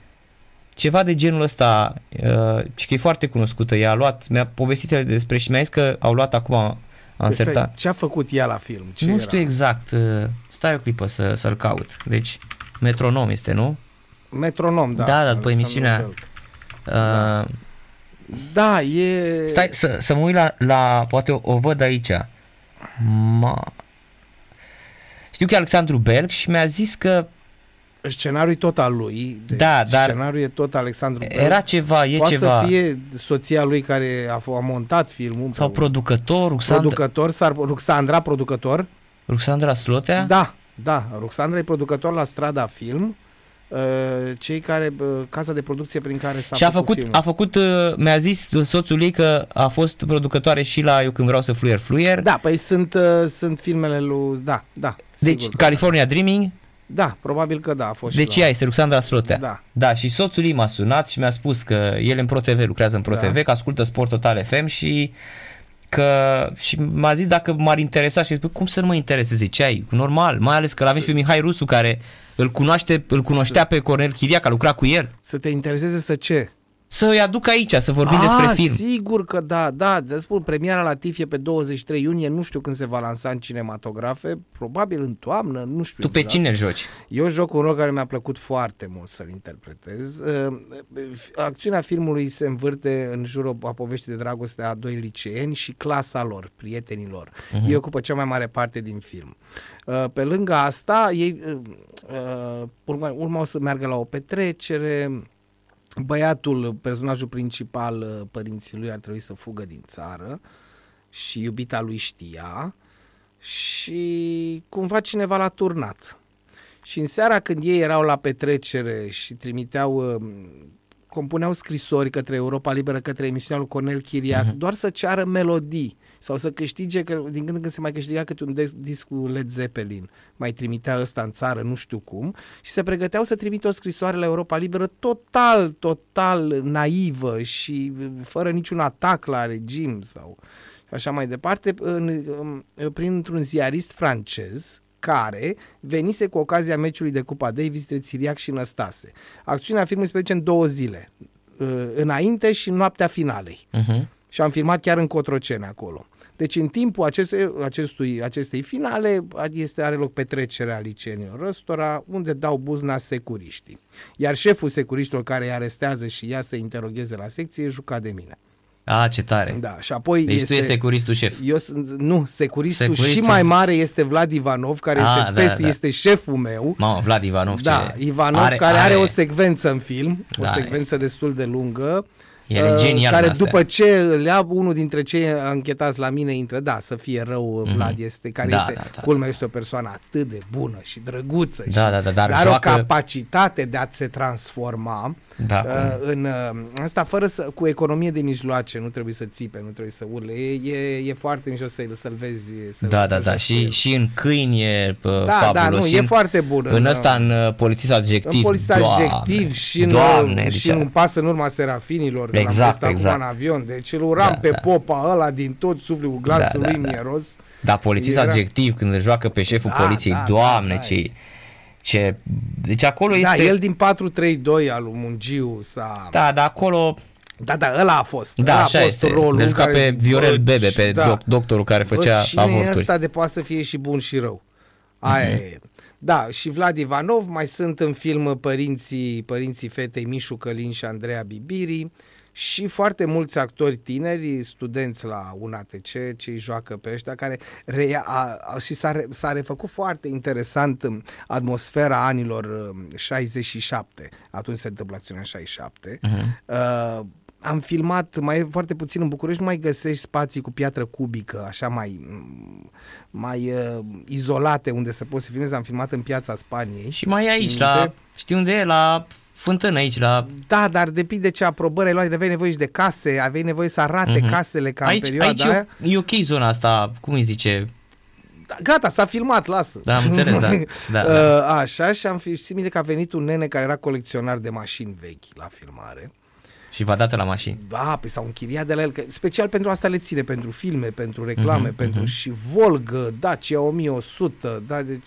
S1: ceva de genul ăsta, uh, și că e foarte cunoscută. Ea a luat, mi-a povestit el despre și mi-a zis că au luat acum
S2: Stai,
S1: Anserta.
S2: Ce a făcut ea la film? Ce
S1: Nu
S2: era?
S1: știu exact, uh, stai o clipă să, să-l caut. Deci, metronom este, nu?
S2: Metronom, da.
S1: Da, da, după
S2: Alexandru
S1: emisiunea-
S2: Belc.
S1: Uh,
S2: Da, e...
S1: Stai să, să mă uit la, la poate o, o văd aici. Ma... Știu că e Alexandru Belg și mi-a zis că
S2: Scenariul e tot al lui. Deci
S1: Da, dar-
S2: Scenariul e tot Alexandru Belc.
S1: era ceva, e
S2: Poate
S1: ceva.
S2: să fie soția lui care a, f- a montat filmul.
S1: Sau
S2: împreună.
S1: producător, Ruxandra,
S2: producător, s-ar, Ruxandra, producător.
S1: Ruxandra Slotea?
S2: Da, da. Ruxandra e producător la Strada Film. uh, Cei care, uh, casa de producție prin care s-a
S1: și a
S2: făcut,
S1: făcut,
S2: filmul.
S1: a făcut, uh, mi-a zis soțul ei că a fost producătoare și la Eu când vreau să fluier, fluier.
S2: Da, păi sunt, uh, sunt filmele lui... Da, da.
S1: deci
S2: sigur că
S1: California Dreaming,
S2: Da, Da, probabil că da, a fost
S1: deci
S2: și
S1: ea
S2: la...
S1: este Ruxandra Slotea.
S2: Da.
S1: Da, și soțul ei m-a sunat și mi-a spus că el în ProTV, lucrează în ProTV,
S2: Da.
S1: că ascultă Sport Total FM și că și m-a zis dacă m-ar interesa și zic, cum să nu mă intereseze, ce ai? Normal, mai ales că l-avem și pe Mihai Rusu care îl cunoaște, îl cunoștea pe Cornel Chiriac, a lucrat cu el.
S2: Să te intereseze să ce?
S1: Să îi aduc aici, să vorbim
S2: ah,
S1: despre film.
S2: sigur că da, da, îți spun, premiera la TIF e pe 23 iunie, nu știu când se va lansa în cinematografe, probabil în toamnă, nu știu
S1: Tu pe
S2: exact.
S1: cine îl joci?
S2: Eu joc un rol care mi-a plăcut foarte mult să-l interpretez. Uh, Acțiunea filmului se învârte în jurul a poveștii de dragoste a doi liceeni și clasa lor, prietenilor. Uh-huh. Ei ocupă cea mai mare parte din film. Uh, Pe lângă asta, ei uh, uh, urma, urma o să meargă la o petrecere, băiatul, personajul principal, uh, părinții lui ar trebui să fugă din țară și iubita lui știa și cumva cineva l-a turnat. Și în seara când ei erau la petrecere și trimiteau, uh, compuneau scrisori către Europa Liberă, către emisiunea lui Cornel Chiriac, uh-huh. doar să ceară melodii sau să câștige, că din când în când se mai câștiga câte un dis- disc cu Led Zeppelin, mai trimitea ăsta în țară, nu știu cum, și se pregăteau să trimită o scrisoare la Europa Liberă total, total naivă și uh, fără niciun atac la regim sau și așa mai departe, în, în, printr-un ziarist francez care venise cu ocazia meciului de Cupa Davis între Țiriac și Năstase. Acțiunea filmului se petrece în două zile, uh, înainte și în noaptea finalei.
S1: Uh-huh.
S2: Și am filmat chiar în Cotroceni acolo. Deci în timpul acestei, acestui, acestei finale este, are loc petrecerea liceenilor răstora, unde dau buzna securiștii. Iar șeful securiștilor care îi arestează și ia să interogheze la secție e jucat de mine.
S1: A, ce tare.
S2: Da, și apoi
S1: deci
S2: este,
S1: tu ești securistul șef.
S2: Eu sunt, nu, securistul, securistul și mai mare este Vlad Ivanov, care A, este, da, peste, da. este șeful meu.
S1: Mamă, Vlad Ivanov
S2: Da,
S1: ce...
S2: Ivanov are, care are, are o secvență în film, da, o secvență este. destul de lungă.
S1: El e genial
S2: care după ce îl ia unul dintre cei închetați la mine intră, da, să fie rău mm-hmm. Vlad este, care da, este, da, da. culmea este o persoană atât de bună și drăguță
S1: da,
S2: și
S1: da, da, dar
S2: are
S1: joacă...
S2: o capacitate de a se transforma da, uh, în uh, asta fără să, cu economie de mijloace, nu trebuie să țipe, nu trebuie să urle, e, e, e foarte mișto să, să-l vezi. Să,
S1: da,
S2: să
S1: da, da, și, și în câini e uh,
S2: da,
S1: fabulos.
S2: Da, nu,
S1: și
S2: e
S1: în,
S2: foarte bun.
S1: În ăsta, în uh, polițist adjectiv, în
S2: polițist adjectiv și în, doamne, și deci, în pas în urma serafinilor,
S1: exact, exact.
S2: acum în avion, deci îl uram da, pe da. popa ăla din tot sufletul, glasul da, lui da, mieros.
S1: Da, polițist era... adjectiv, când îl joacă pe șeful da, poliției, da, doamne, da, da, ce ce... Deci acolo
S2: da,
S1: este...
S2: el din 4-3-2 al lui Mungiu s-a...
S1: Da, dar acolo...
S2: Da, da, ăla a fost.
S1: Da,
S2: ăla
S1: așa
S2: a fost
S1: este.
S2: rolul
S1: deci ca pe zic, Viorel Bebe, pe da. doc, doctorul care făcea bă, cine avorturi.
S2: Cine ăsta de poate să fie și bun și rău? Aia uh-huh. e. Da, și Vlad Ivanov, mai sunt în film părinții, părinții fetei Mișu Călin și Andreea Bibiri și foarte mulți actori tineri, studenți la UNATC, ce îi joacă pe ăștia, care reia, a, a, și s-a, re, s-a refăcut foarte interesant um, atmosfera anilor 67. Um, Atunci se întâmplă acțiunea 67. Uh-huh. Uh, am filmat, mai e foarte puțin în București, nu mai găsești spații cu piatră cubică, așa mai, mai uh, izolate unde să poți să filmezi. Am filmat în piața Spaniei.
S1: Și mai e aici, la, știi unde e? La fântână aici la...
S2: Da, dar depinde ce aprobări ai luat, aveai nevoie și de case, aveai nevoie să arate uh-huh. casele ca
S1: aici,
S2: în perioada
S1: aici
S2: aia.
S1: E, e ok zona asta, cum îi zice?
S2: Da, gata, s-a filmat, lasă.
S1: Da, am înțeles, da. da,
S2: da. Uh, așa, și am fi, țin minte că a venit un nene care era colecționar de mașini vechi la filmare.
S1: Și v-a dat la mașini.
S2: Da, pe s-au închiriat de la el, că special pentru asta le ține, pentru filme, pentru reclame, uh-huh, pentru uh-huh. și Volgă, Dacia 1100, da, deci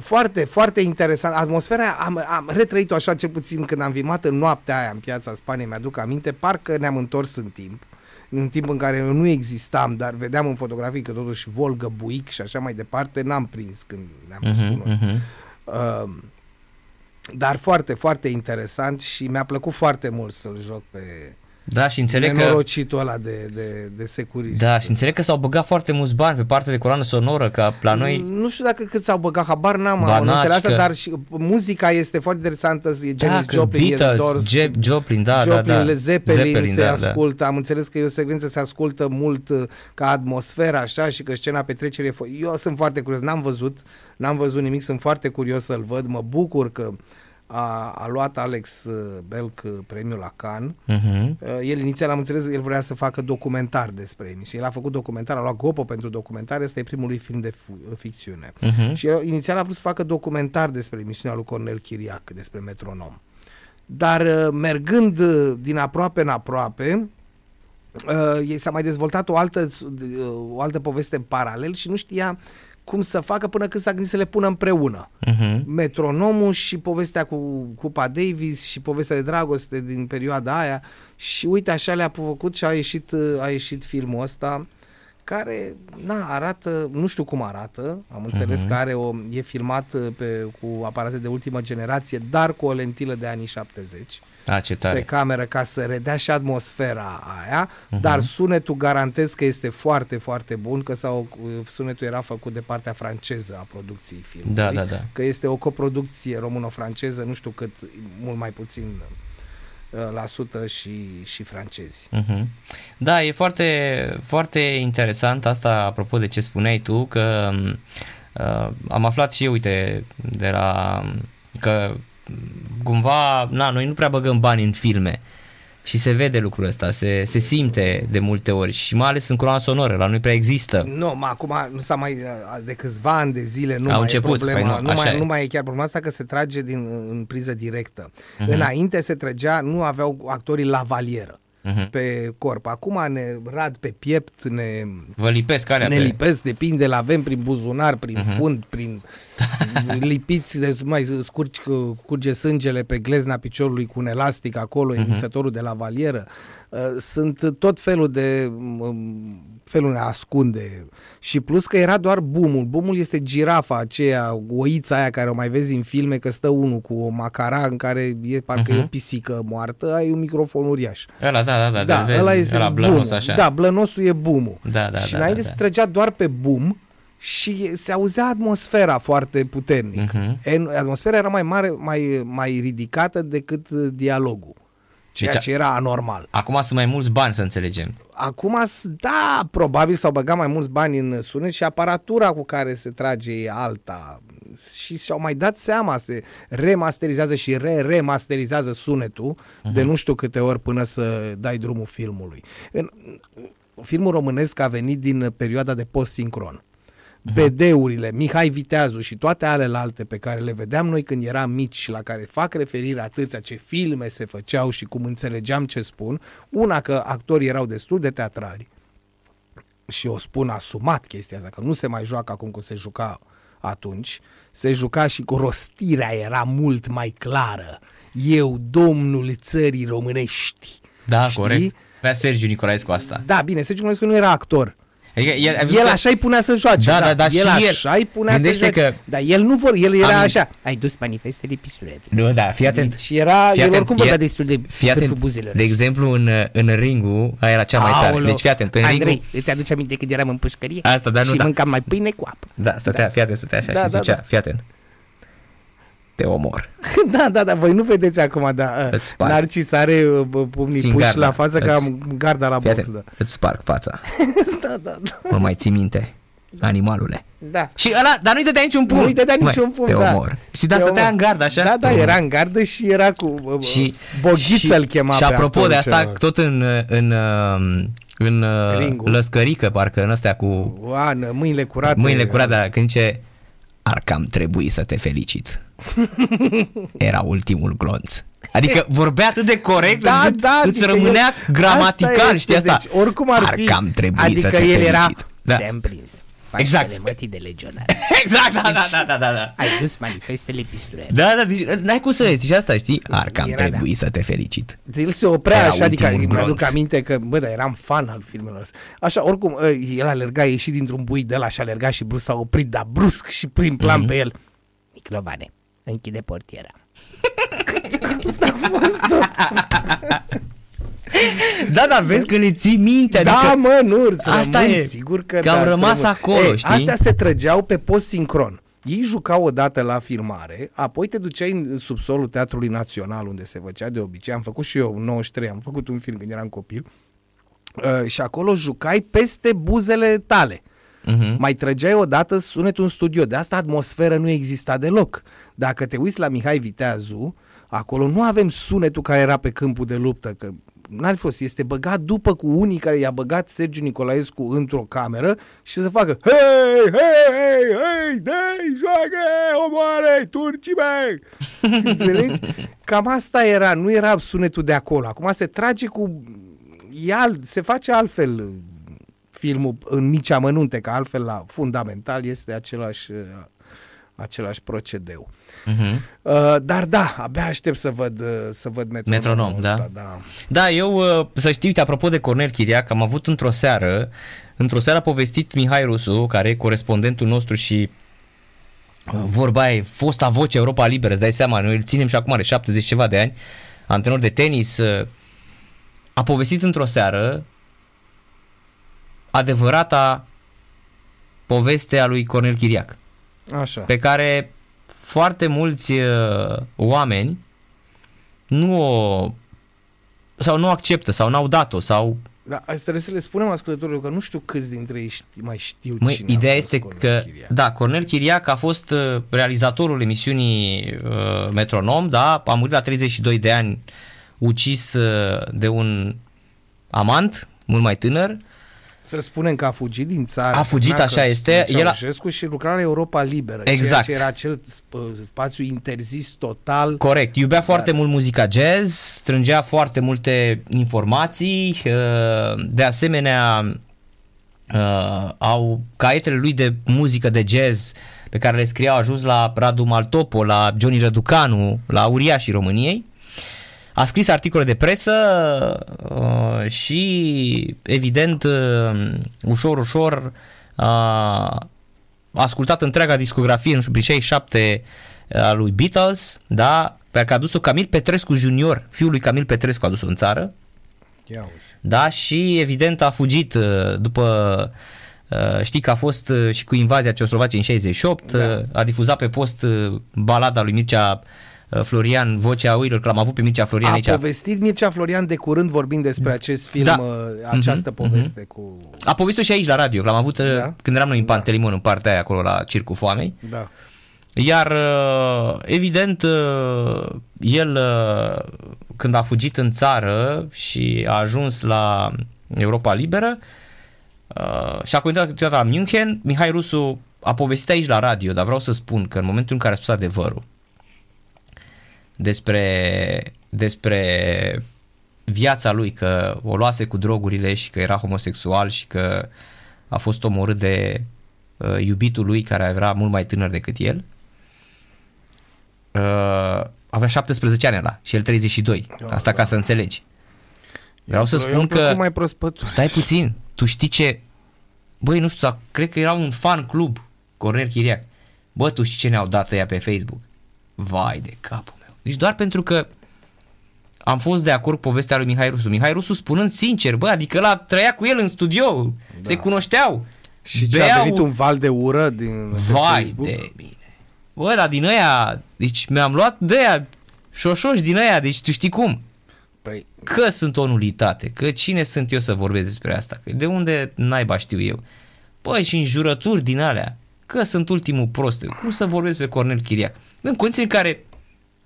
S2: foarte, foarte interesant. Atmosfera am, am retrăit-o așa cel puțin când am filmat în noaptea aia în piața Spaniei, mi-aduc aminte, parcă ne-am întors în timp în timp în care nu existam, dar vedeam în fotografii că totuși Volgă, Buic și așa mai departe, n-am prins când ne-am uh-huh, uh-huh. Uh, dar foarte, foarte interesant și mi-a plăcut foarte mult să-l joc pe,
S1: da, și înțeleg
S2: că... ăla de, de, de securist.
S1: Da, și înțeleg că s-au băgat foarte mulți bani pe partea de coloană sonoră, ca la noi...
S2: Nu știu dacă cât s-au băgat, habar n-am ba, asta, că... dar și muzica este foarte interesantă, e Janis da, Joplin,
S1: Beatles, Doors, Je- Joplin, da,
S2: Joplin,
S1: da, da.
S2: Zeppelin, Zeppelin se da, da. ascultă, da. am înțeles că e o secvență se ascultă mult uh, ca atmosfera așa și că scena petrecerii Eu sunt foarte curios, n-am văzut, n-am văzut nimic, sunt foarte curios să-l văd, mă bucur că a, a luat Alex uh, Belk uh, premiul la Cannes. Uh-huh. El inițial am înțeles, el vrea să facă documentar despre emisiune. El a făcut documentar, a luat Gopo pentru documentar, este primul lui film de f- ficțiune. Uh-huh. Și el, inițial a vrut să facă documentar despre emisiunea lui Cornel Chiriac, despre Metronom. Dar uh, mergând din aproape în aproape, uh, s-a mai dezvoltat o altă, o altă poveste în paralel și nu știa cum să facă până când s-a gândit să le pună împreună. Uh-huh. Metronomul și povestea cu Cupa Davis și povestea de dragoste din perioada aia și uite așa le-a făcut și a ieșit, a ieșit filmul ăsta care, na, arată, nu știu cum arată, am înțeles uh-huh. că are o, e filmat pe, cu aparate de ultimă generație, dar cu o lentilă de anii 70.
S1: A, ce tare.
S2: pe cameră ca să redea și atmosfera aia, uh-huh. dar sunetul garantez că este foarte, foarte bun, că sau sunetul era făcut de partea franceză a producției filmului,
S1: da, da, da.
S2: că este o coproducție româno-franceză, nu știu cât, mult mai puțin uh, la sută și, și francezi.
S1: Uh-huh. Da, e foarte, foarte interesant asta apropo de ce spuneai tu, că uh, am aflat și eu, uite, de la că cumva, na, noi nu prea băgăm bani în filme și se vede lucrul ăsta, se, se simte de multe ori și mai ales în coloana sonoră, la noi prea există.
S2: Nu, mă, acum nu s-a mai, de câțiva ani de zile nu
S1: Au
S2: mai
S1: început,
S2: e problema,
S1: păi nu,
S2: nu, mai,
S1: e.
S2: nu mai e chiar problema asta că se trage din, în priză directă. Uh-huh. Înainte se trăgea, nu aveau actorii la valieră uh-huh. pe corp. Acum ne rad pe piept, ne...
S1: Vă lipesc alea
S2: Ne
S1: pe...
S2: lipesc, depinde, le avem prin buzunar, prin uh-huh. fund, prin lipiți, de, mai scurci, curge sângele pe glezna piciorului cu un elastic acolo, uh-huh. emițătorul de la valieră. Uh, sunt tot felul de um, felul de ascunde. Și plus că era doar bumul. Bumul este girafa aceea, oița aia care o mai vezi în filme, că stă unul cu o macara în care e parcă uh-huh. e o mhm. pisică moartă, ai un microfon uriaș.
S1: Ăla, da, da, da.
S2: Da,
S1: vezi,
S2: ăla este
S1: ăla
S2: blănos,
S1: așa.
S2: Da, blănosul e bumul.
S1: Da, da,
S2: și
S1: da,
S2: înainte
S1: da,
S2: se
S1: da.
S2: trăgea doar pe bum și se auzea atmosfera foarte puternic. Uh-huh. Atmosfera era mai mare, mai, mai ridicată decât dialogul. Ceea deci, ce era anormal.
S1: Acum sunt mai mulți bani, să înțelegem.
S2: Acum, da, probabil s-au băgat mai mulți bani în sunet și aparatura cu care se trage e alta. Și și-au mai dat seama, se remasterizează și re-remasterizează sunetul uh-huh. de nu știu câte ori până să dai drumul filmului. În, filmul românesc a venit din perioada de post-sincron. Uh-huh. BD-urile, Mihai Viteazu și toate alelalte pe care le vedeam noi când eram mici și la care fac referire atâția ce filme se făceau și cum înțelegeam ce spun, una că actorii erau destul de teatrali și o spun asumat chestia asta, că nu se mai joacă acum cum se juca atunci, se juca și cu rostirea era mult mai clară. Eu, domnul țării românești.
S1: Da, știi? corect. Vrea Sergiu Nicolaescu asta.
S2: Da, bine, Sergiu Nicolaescu nu era actor
S1: Adică el,
S2: el așa îi punea să joace.
S1: Da, da, da,
S2: el
S1: și
S2: așa îi punea să joace.
S1: Că
S2: dar el nu vor, el era am... așa. Ai dus manifestele pistoletul.
S1: Nu, da, fii atent.
S2: Și era, fii el atent, oricum vorbea destul de
S1: fii atent, De exemplu, în, în ringul, aia era cea mai tare. Aolo. Deci fii atent, în
S2: Andrei,
S1: ringul...
S2: îți aduce aminte când eram în pușcărie?
S1: Asta, dar nu,
S2: și
S1: da.
S2: mâncam mai pâine cu apă.
S1: Da, stătea, da. fii atent, stătea așa da, și da, zicea, da. fii atent te omor.
S2: da, da, da, voi nu vedeți acum, da. Narcis are uh, pumnii Țin puși garda. la față ca am garda la box, da.
S1: Îți sparg fața.
S2: da, da, da.
S1: Mă mai ții minte, animalule.
S2: Da.
S1: Și ăla, dar nu-i dădea niciun pumn.
S2: Nu-i dădea niciun pumn,
S1: da. Te omor. Și da, stătea în gardă, așa?
S2: Da, da, era în gardă și era cu uh, și, Boghiță îl chema
S1: Și apropo de asta, ceva. tot în, în, în, în lăscărică, parcă în astea cu...
S2: Oană, mâinile curate.
S1: Mâinile curate, dar când ce ar cam trebui să te felicit. Era ultimul glonț. Adică vorbea atât de corect da, încât da, îți adică rămânea el, gramatical, asta știi asta?
S2: Deci, oricum ar, ar fi,
S1: cam trebui
S2: adică
S1: să te
S2: el
S1: felicit.
S2: era,
S1: da.
S2: te-am prins. Exact. mătii de legionar.
S1: exact, da, da, da, da, da, da.
S2: Ai dus manifestele pistolet.
S1: Da, da, deci n-ai cum să zici asta, știi? Ar cam Era, trebui da. să te felicit.
S2: El se oprea Era așa, adică îmi aduc aminte că, bă, dar eram fan al filmelor ăsta. Așa, oricum, ă, el alerga, ieșit dintr-un bui de la și alerga și brusc s-a oprit, dar brusc și prin plan mm-hmm. pe el. Niclovane, închide portiera. Asta a fost tot.
S1: Da, dar vezi că le ții minte.
S2: Da,
S1: adică
S2: mă, nu,
S1: asta e,
S2: sigur că,
S1: că
S2: da,
S1: au rămas acolo,
S2: Ei,
S1: știi?
S2: Astea se trăgeau pe post sincron. Ei jucau odată la filmare, apoi te duceai în subsolul Teatrului Național, unde se făcea de obicei. Am făcut și eu, în 93, am făcut un film când eram copil. Uh, și acolo jucai peste buzele tale. Uh-huh. Mai trăgeai odată sunetul în studio. De asta atmosferă nu exista deloc. Dacă te uiți la Mihai Viteazu, acolo nu avem sunetul care era pe câmpul de luptă, că n-ar fost, este băgat după cu unii care i-a băgat Sergiu Nicolaescu într-o cameră și să facă Hei, hei, hei, hei, dai, joacă, omoare, turcii mei! Înțelegi? Cam asta era, nu era sunetul de acolo. Acum se trage cu... E alt, se face altfel filmul în mici amănunte, că altfel la fundamental este același, același procedeu. Uh-huh. Uh, dar da, abia aștept să văd, uh, să văd metronom. Metronom, ăsta,
S1: da. da. Da, eu uh, să știu, uite, apropo de Cornel Chiriac, am avut într-o seară, într-o seară a povestit Mihai Rusu, care e corespondentul nostru și uh, vorba e, fosta voce Europa Liberă, îți dai seama, noi îl ținem și acum are 70 ceva de ani, antrenor de tenis, uh, a povestit într-o seară adevărata poveste a lui Cornel Chiriac.
S2: Așa.
S1: Pe care foarte mulți uh, oameni nu o sau nu acceptă sau n-au dat-o sau
S2: da, asta trebuie să le spunem ascultătorilor că nu știu câți dintre ei ști, mai știu
S1: Măi,
S2: cine
S1: ideea
S2: a
S1: este
S2: Cornel
S1: că,
S2: Chiriac.
S1: da, Cornel Chiriac a fost uh, realizatorul emisiunii uh, Metronom, da, a murit la 32 de ani, ucis uh, de un amant, mult mai tânăr,
S2: să spunem că a fugit din țară.
S1: A fugit, așa este.
S2: El a... și lucra la Europa Liberă.
S1: Exact.
S2: Ceea ce era acel spațiu interzis total.
S1: Corect. Iubea Dar... foarte mult muzica jazz, strângea foarte multe informații. Uh, de asemenea, uh, au caietele lui de muzică de jazz pe pe care le scria au ajuns la Radu Maltopo, la Johnny Răducanu, la uriașii României. A scris articole de presă uh, și, evident, uh, ușor, ușor a ascultat întreaga discografie, nu știu, prin 67 a lui Beatles, da, pe care a adus-o Camil Petrescu Junior, fiul lui Camil Petrescu a adus-o în țară. Da, și evident a fugit uh, după Știi că a fost și cu invazia Ceoslovaciei în 68, da. a difuzat pe post balada lui Mircea Uh, Florian, Vocea Oilor, că l-am avut pe Mircea Florian
S2: a
S1: aici.
S2: A povestit Mircea Florian de curând vorbind despre acest film, da. Uh, această mm-hmm. poveste mm-hmm. cu...
S1: A povestit și aici la radio, l-am avut uh, da? când eram noi în da. Pantelimon, în partea aia acolo la Circul Foamei.
S2: Da.
S1: Iar evident el când a fugit în țară și a ajuns la Europa Liberă și a continuat câteodată la München, Mihai Rusu a povestit aici la radio, dar vreau să spun că în momentul în care a spus adevărul, despre, despre viața lui, că o luase cu drogurile și că era homosexual și că a fost omorât de uh, iubitul lui care era mult mai tânăr decât el. Uh, avea 17 ani la și el 32. Eu, Asta da. ca să înțelegi. Vreau eu, să spun că...
S2: Mai
S1: Stai puțin. Tu știi ce... Băi, nu știu, cred că era un fan club Cornel Chiriac. Bă, tu știi ce ne-au dat ea pe Facebook? Vai de capul deci doar pentru că am fost de acord cu povestea lui Mihai Rusu. Mihai Rusu spunând sincer, bă, adică la trăia cu el în studio, da. se cunoșteau.
S2: Și ce a venit un val de ură din
S1: Vai Facebook? de mine. Bă, dar din aia, deci mi-am luat de aia șoșoși din aia, deci tu știi cum? Păi... Că sunt o nulitate, că cine sunt eu să vorbesc despre asta, că de unde naiba știu eu. Păi și în jurături din alea, că sunt ultimul prost, cum să vorbesc pe Cornel Chiriac? În condiții în care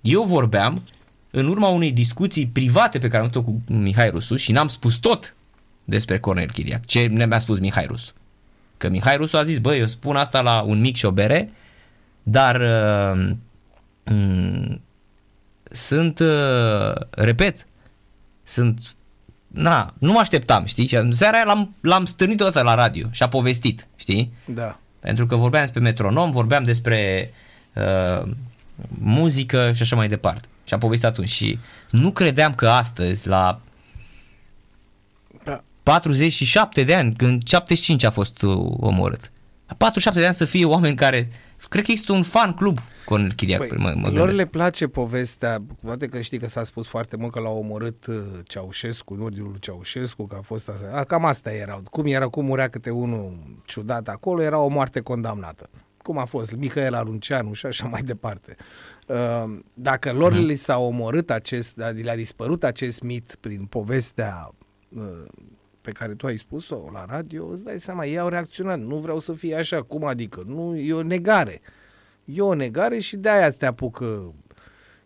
S1: eu vorbeam în urma unei discuții private pe care am avut-o cu Mihai Rusu și n-am spus tot despre Cornel Chiriac. Ce mi-a spus Mihai Rusu? Că Mihai Rusu a zis, băi, eu spun asta la un mic și o bere, dar uh, uh, sunt, uh, repet, sunt, na, nu mă așteptam, știi? Și în seara aia l-am, l-am stârnit odată la radio și a povestit, știi?
S2: Da.
S1: Pentru că vorbeam despre metronom, vorbeam despre uh, muzică și așa mai departe. Și am povestit atunci și nu credeam că astăzi, la da. 47 de ani, când 75 a fost omorât, la 47 de ani să fie oameni care Cred că există un fan club Cornel Chiriac. Păi, mă, mă
S2: lor le place povestea, poate că știi că s-a spus foarte mult că l-a omorât uh, Ceaușescu, în ordinul lui Ceaușescu, că a fost asta. A, cam asta era. Cum era, cum murea câte unul ciudat acolo, era o moarte condamnată cum a fost Mihaela Arunceanu și așa mai departe. Uh, dacă lor mm. li s-a omorât acest, le-a dispărut acest mit prin povestea uh, pe care tu ai spus-o la radio, îți dai seama, ei au reacționat, nu vreau să fie așa, cum adică, nu, e o negare. E o negare și de aia te apucă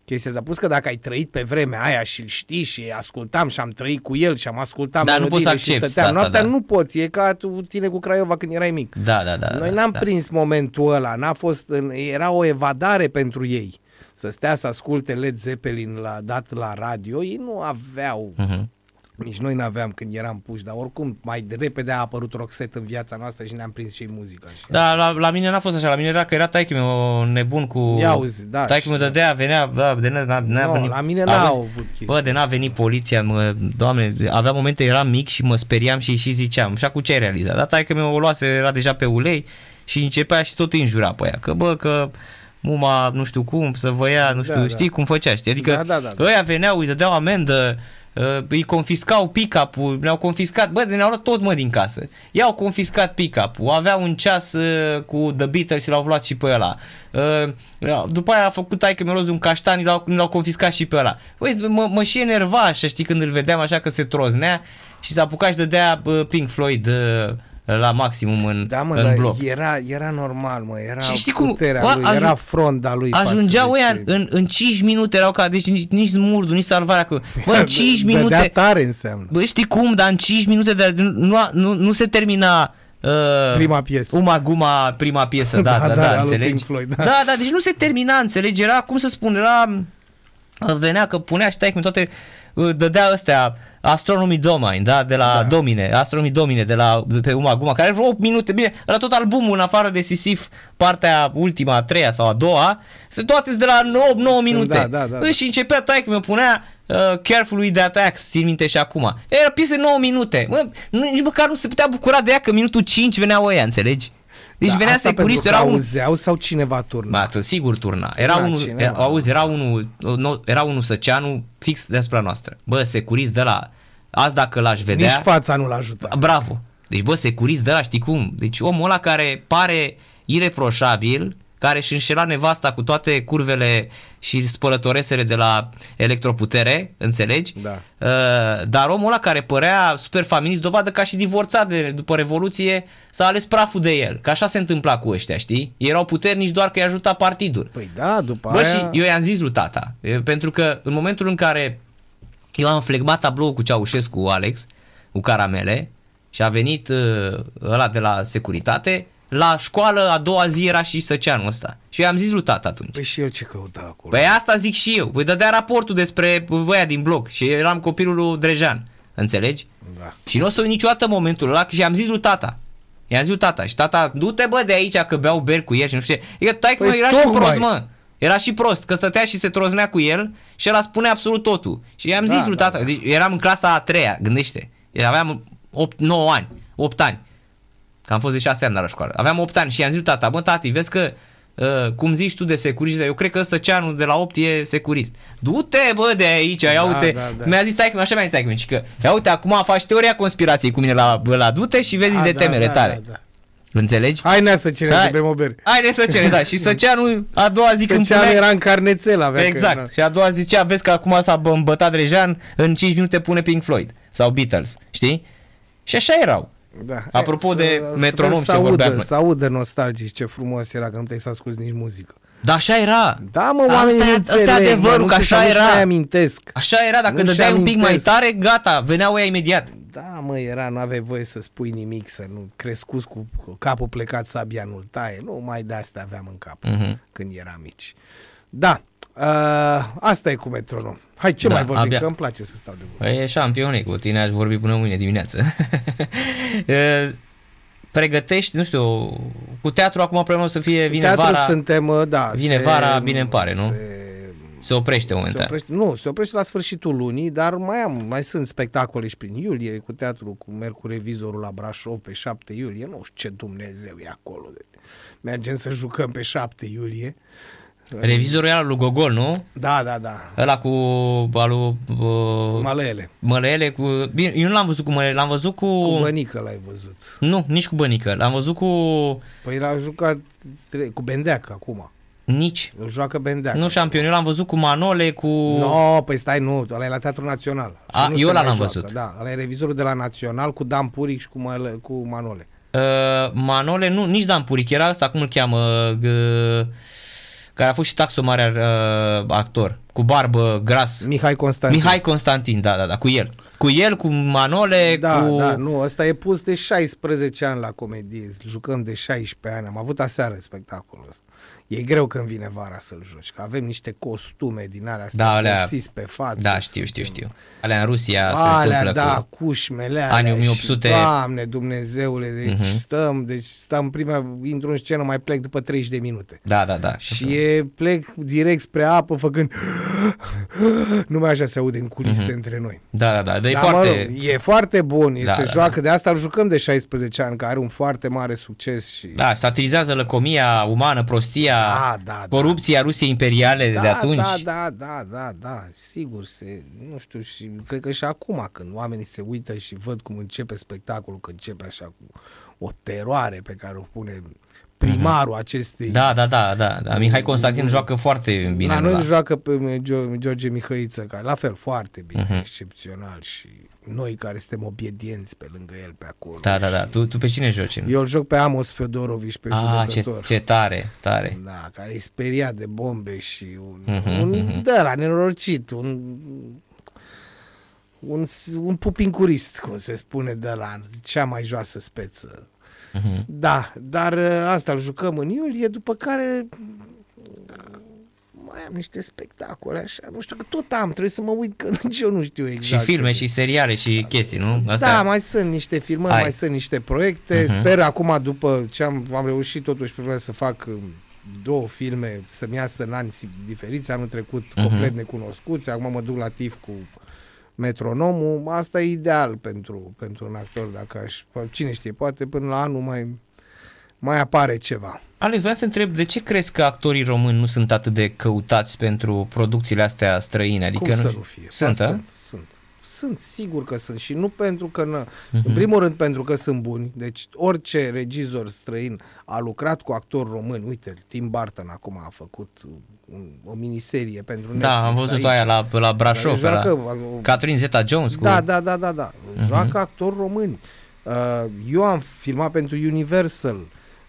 S2: chestia asta. Plus că dacă ai trăit pe vremea aia și îl știi și ascultam și am trăit cu el și am ascultat
S1: Dar nu poți să accepti asta,
S2: noaptea,
S1: da.
S2: nu poți. E ca tu, tine cu Craiova când erai mic.
S1: Da, da, da.
S2: Noi
S1: da,
S2: n-am
S1: da.
S2: prins momentul ăla, n-a fost, în, era o evadare pentru ei. Să stea să asculte Led Zeppelin la, dat la radio, ei nu aveau uh-huh. Nici noi n-aveam când eram puși, dar oricum mai de repede a apărut Roxette în viața noastră și ne-am prins și muzica. Și
S1: da, la, la mine n-a fost așa, la mine era că era taică meu nebun cu...
S2: Ia auzi, da.
S1: Taică meu dădea, venea, da, de n-a, n-a
S2: no,
S1: venit...
S2: la mine n-a avut chestia.
S1: Bă, de n-a venit poliția, mă, doamne, avea momente, eram mic și mă speriam și și ziceam, și cu ce ai realizat? Dar taică meu o luase, era deja pe ulei și începea și tot înjura pe ea, că bă, că muma, nu știu cum, să vă ia, nu știu, da, știi da. cum făcea, știi? Adică da, da, da, da. ăia veneau, îi dădeau amendă, uh, îi confiscau pick-up-ul, ne-au confiscat, bă, ne-au luat tot mă din casă. I-au confiscat pick-up-ul, aveau un ceas uh, cu The Beatles și l-au luat și pe ăla. Uh, după aia a făcut taică mi un caștan, l-au, l-au confiscat și pe ăla. Băi, mă, mă și enerva așa, știi, când îl vedeam așa că se troznea și s-a apucat și dădea uh, Pink Floyd uh, la maximum în,
S2: da, mă,
S1: în bloc.
S2: Era, era normal, mă, era și știi cum, puterea bă, lui, ajung, era fronda lui
S1: Ajungeau ăia ce... în, în 5 minute, erau ca, deci nici, nici smurdu, nici salvarea, că, bă, în 5 de, minute...
S2: De tare înseamnă.
S1: Bă, știi cum, dar în 5 minute de, nu, nu, nu se termina Uh,
S2: prima piesă.
S1: Uma Guma, prima piesă, da, da, da, da, da înțelegi? Floyd, da. da, da, deci nu se termina, înțelegi? Era, cum să spun, era venea că punea și taică toate, uh, dădea astea Astronomy Domain, da, de la da. Domine, Astronomy Domine, de la de pe Uma Guma, care are vreo 8 minute, bine, la tot albumul, în afară de Sisif, partea ultima, a treia sau a doua, toate de la 9, 9 minute. Da, da, da, da. Și începea taică, mi punea uh, Careful with the attacks, țin minte și acum. Era piesă 9 minute. Mă, nici măcar nu se putea bucura de ea că minutul 5 venea ăia, înțelegi?
S2: Deci da, venea securistul, era un... auzeau sau cineva turna?
S1: Ba, sigur turna. Era da, unul, era, auzi, era unul, era unul Săceanu fix deasupra noastră. Bă, securist de la, azi dacă l-aș vedea...
S2: Nici fața nu l-ajută.
S1: Bravo. Deci, bă, securist de la, știi cum? Deci omul ăla care pare ireproșabil, care își înșela nevasta cu toate curvele și spălătoresele de la electroputere, înțelegi?
S2: Da.
S1: Uh, dar omul ăla care părea super feminist, dovadă ca și divorțat de, după Revoluție, s-a ales praful de el. Că așa se întâmpla cu ăștia, știi? Ei erau puternici doar că îi ajuta partidul.
S2: Păi da, după
S1: Bă,
S2: aia...
S1: și eu i-am zis lui tata, pentru că în momentul în care eu am flegmat tablou cu Ceaușescu, Alex, cu caramele, și a venit uh, ăla de la securitate, la școală a doua zi era și Săceanul ăsta. Și eu am zis lui tata atunci.
S2: Păi și el ce căuta acolo?
S1: Păi asta zic și eu. Păi dădea raportul despre voia din bloc și eram copilul lui Drejan. Înțelegi?
S2: Da.
S1: Și nu o să uit niciodată momentul ăla și am zis lui tata. I-am zis lui tata și tata, du-te bă de aici că beau beri cu el și nu știu ce. E tai păi mă, era și prost, mă. Era și prost, că stătea și se troznea cu el și el spune absolut totul. Și i-am da, zis lui da, tata, da. Deci eram în clasa a treia, gândește. Aveam 8, 9 ani, 8 ani. Că am fost de 6 ani la școală. Aveam 8 ani și i-am zis lui tata, bă tati, vezi că Uh, cum zici tu de securist, eu cred că Săceanu de la 8 e securist. Du-te bă de aici, ia da, uite. Da, da. Mi-a zis stai așa mi-a zis stai că ia uite acum faci teoria conspirației cu mine la, la du-te și vezi da, de da, temele da, tale. Da, da. Înțelegi?
S2: Hai ne să cerem Hai. să bem o bere.
S1: Hai ne să cerem, da. Și Săceanu a doua zi când
S2: punea... era în carnețel, avea
S1: Exact. Că, și a doua zi zicea, vezi că acum s-a îmbătat Rejan, în 5 minute pune Pink Floyd sau Beatles, știi? Și așa erau.
S2: Da.
S1: Apropo să, de metronom
S2: ce vorbeam noi. Să audă nostalgic ce frumos era că nu te să asculti nici muzică.
S1: Da, așa era.
S2: Da, mă, oamenii
S1: asta, asta e adevărul, că așa era.
S2: Nu amintesc.
S1: Așa era, dacă nu dădeai un pic mai tare, gata, veneau ei imediat.
S2: Da, mă, era, nu aveai voie să spui nimic, să nu crescuți cu capul plecat sabia nu taie. Nu, mai de astea aveam în cap uh-huh. când eram mici. Da, Uh, asta e cu metronom. Hai, ce da, mai vorbim? Abia... Că îmi place să stau de vorbă.
S1: Păi e șampione, cu tine aș vorbi până mâine dimineață. uh, pregătești, nu știu, cu teatru acum problemă să fie vine
S2: teatru
S1: vara.
S2: suntem, uh, da.
S1: Vine se, vara, bine îmi pare, nu? Se, se oprește momentan.
S2: Se oprește, nu, se oprește la sfârșitul lunii, dar mai am, mai sunt spectacole și prin iulie, cu teatru, cu merg cu revizorul la Brașov pe 7 iulie, nu știu ce Dumnezeu e acolo. Mergem să jucăm pe 7 iulie.
S1: Revizorul era lui Gogol, nu?
S2: Da, da, da.
S1: Ăla cu alu,
S2: uh, Mălele.
S1: Mălele cu... Bine, eu nu l-am văzut cu Mălele, l-am văzut cu...
S2: Cu Bănică l-ai văzut.
S1: Nu, nici cu Bănică. L-am văzut cu...
S2: Păi l-a jucat cu Bendeac acum.
S1: Nici.
S2: Îl joacă Bendeac.
S1: Nu șampion, eu l-am văzut cu Manole, cu...
S2: Nu, no, păi stai, nu, ăla e la Teatrul Național.
S1: A, eu l-am văzut.
S2: Da, ăla e revizorul de la Național cu Dan Puric și cu, Măle, cu Manole.
S1: Uh, Manole, nu, nici Dan Puric, era ăsta, cum îl cheamă... Uh, care a fost și taxomare uh, actor, cu barbă gras.
S2: Mihai Constantin.
S1: Mihai Constantin, da, da, da, cu el. Cu el, cu Manole,
S2: da,
S1: cu...
S2: Da, nu, ăsta e pus de 16 ani la comedie, jucăm de 16 ani, am avut aseară spectacolul ăsta e greu când vine vara să-l joci, că avem niște costume din alea astea
S1: da, alea,
S2: pe față.
S1: Da, știu, știu, știu. Alea în Rusia
S2: alea,
S1: se
S2: da,
S1: cu
S2: cușmele
S1: alea anii 1800.
S2: Și, Doamne, Dumnezeule, deci uh-huh. stăm, deci stăm prima, intru în scenă, mai plec după 30 de minute.
S1: Da, da, da.
S2: Și e, plec direct spre apă făcând numai așa se aude în culise uh-huh. între noi.
S1: Da, da, da, dar e foarte... Mă
S2: rog, e foarte bun, da, se da, joacă, da. de asta îl jucăm de 16 ani, care are un foarte mare succes și...
S1: Da, satirizează lăcomia umană, prostia, da, da, corupția da. Rusiei imperiale
S2: da,
S1: de atunci.
S2: Da, da, da, da, da, sigur, se, nu știu, și cred că și acum când oamenii se uită și văd cum începe spectacolul, că începe așa cu o teroare pe care o pune primarul mm-hmm. acestei...
S1: Da, da, da, da, da. Mihai Constantin joacă foarte bine.
S2: La noi joacă pe George Mihăiță, care la fel foarte bine, mm-hmm. excepțional și noi care suntem obiedienți pe lângă el pe acolo.
S1: Da, da, da. Tu, tu pe cine joci?
S2: Eu îl joc pe Amos Fedorovici, pe ah,
S1: judecător. Ce, ce tare, tare.
S2: Da, care e speriat de bombe și un, uh-huh, un uh-huh. da, la nenorocit, un un, un pupincurist, cum se spune de la cea mai joasă speță. Uh-huh. Da, dar ă, asta îl jucăm în iulie, după care mai am niște spectacole așa, nu știu, că tot am, trebuie să mă uit, că nici eu nu știu exact.
S1: Și filme și seriale și chestii, nu?
S2: Asta... Da, mai sunt niște filmări, Hai. mai sunt niște proiecte, uh-huh. sper acum după ce am, am reușit totuși pe să fac um, două filme să-mi iasă în ani diferiți, anul trecut uh-huh. complet necunoscuți, acum mă duc la TIF cu metronomul, asta e ideal pentru, pentru un actor, dacă aș, cine știe, poate până la anul mai, mai apare ceva.
S1: Alex, vreau să întreb, de ce crezi că actorii români nu sunt atât de căutați pentru producțiile astea străine?
S2: Adică Cum nu, să nu fie?
S1: Sunt,
S2: sunt, sunt. Sunt, sigur că sunt și nu pentru că, nă, uh-huh. în primul rând pentru că sunt buni, deci orice regizor străin a lucrat cu actori români, uite, Tim Burton acum a făcut un, o miniserie pentru
S1: Netflix Da, am văzut aici. aia la, la Brașov, joacă, la Catherine Zeta-Jones. Cu...
S2: Da, da, da, da, da, uh-huh. joacă actori români. Uh, eu am filmat pentru Universal,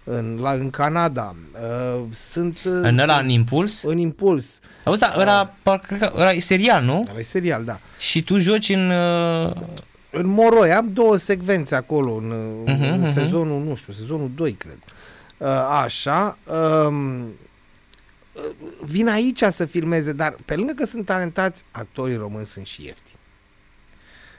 S2: în, la, în Canada. Uh, sunt,
S1: uh, în ăla, în Impuls?
S2: În Impuls.
S1: Auzi, da, ăla, parcă, ăla e serial, nu?
S2: Ăla e serial, da.
S1: Și tu joci în... Uh...
S2: În Moroi, am două secvențe acolo, în, uh-huh, în uh-huh. sezonul, nu știu, sezonul 2, cred. Uh, așa. Um, uh, vin aici să filmeze, dar pe lângă că sunt talentați, actorii români sunt și ieftini.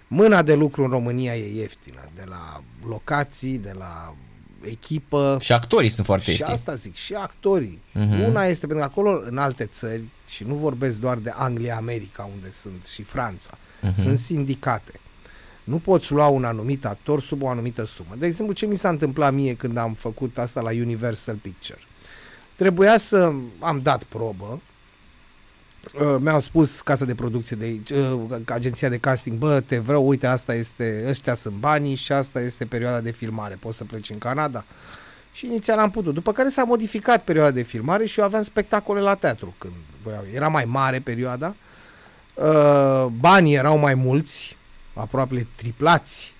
S2: Mâna de lucru în România e ieftină, de la locații, de la echipă.
S1: Și actorii sunt foarte
S2: Și asta zic, și actorii. Uh-huh. Una este pentru că acolo, în alte țări, și nu vorbesc doar de Anglia, America, unde sunt, și Franța, uh-huh. sunt sindicate. Nu poți lua un anumit actor sub o anumită sumă. De exemplu, ce mi s-a întâmplat mie când am făcut asta la Universal Picture? Trebuia să am dat probă, Uh, mi-au spus casa de producție de aici, uh, agenția de casting, bă, te vreau, uite, asta este, ăștia sunt banii și asta este perioada de filmare, poți să pleci în Canada? Și inițial am putut. După care s-a modificat perioada de filmare și eu aveam spectacole la teatru când voiau. Era mai mare perioada, uh, banii erau mai mulți, aproape triplați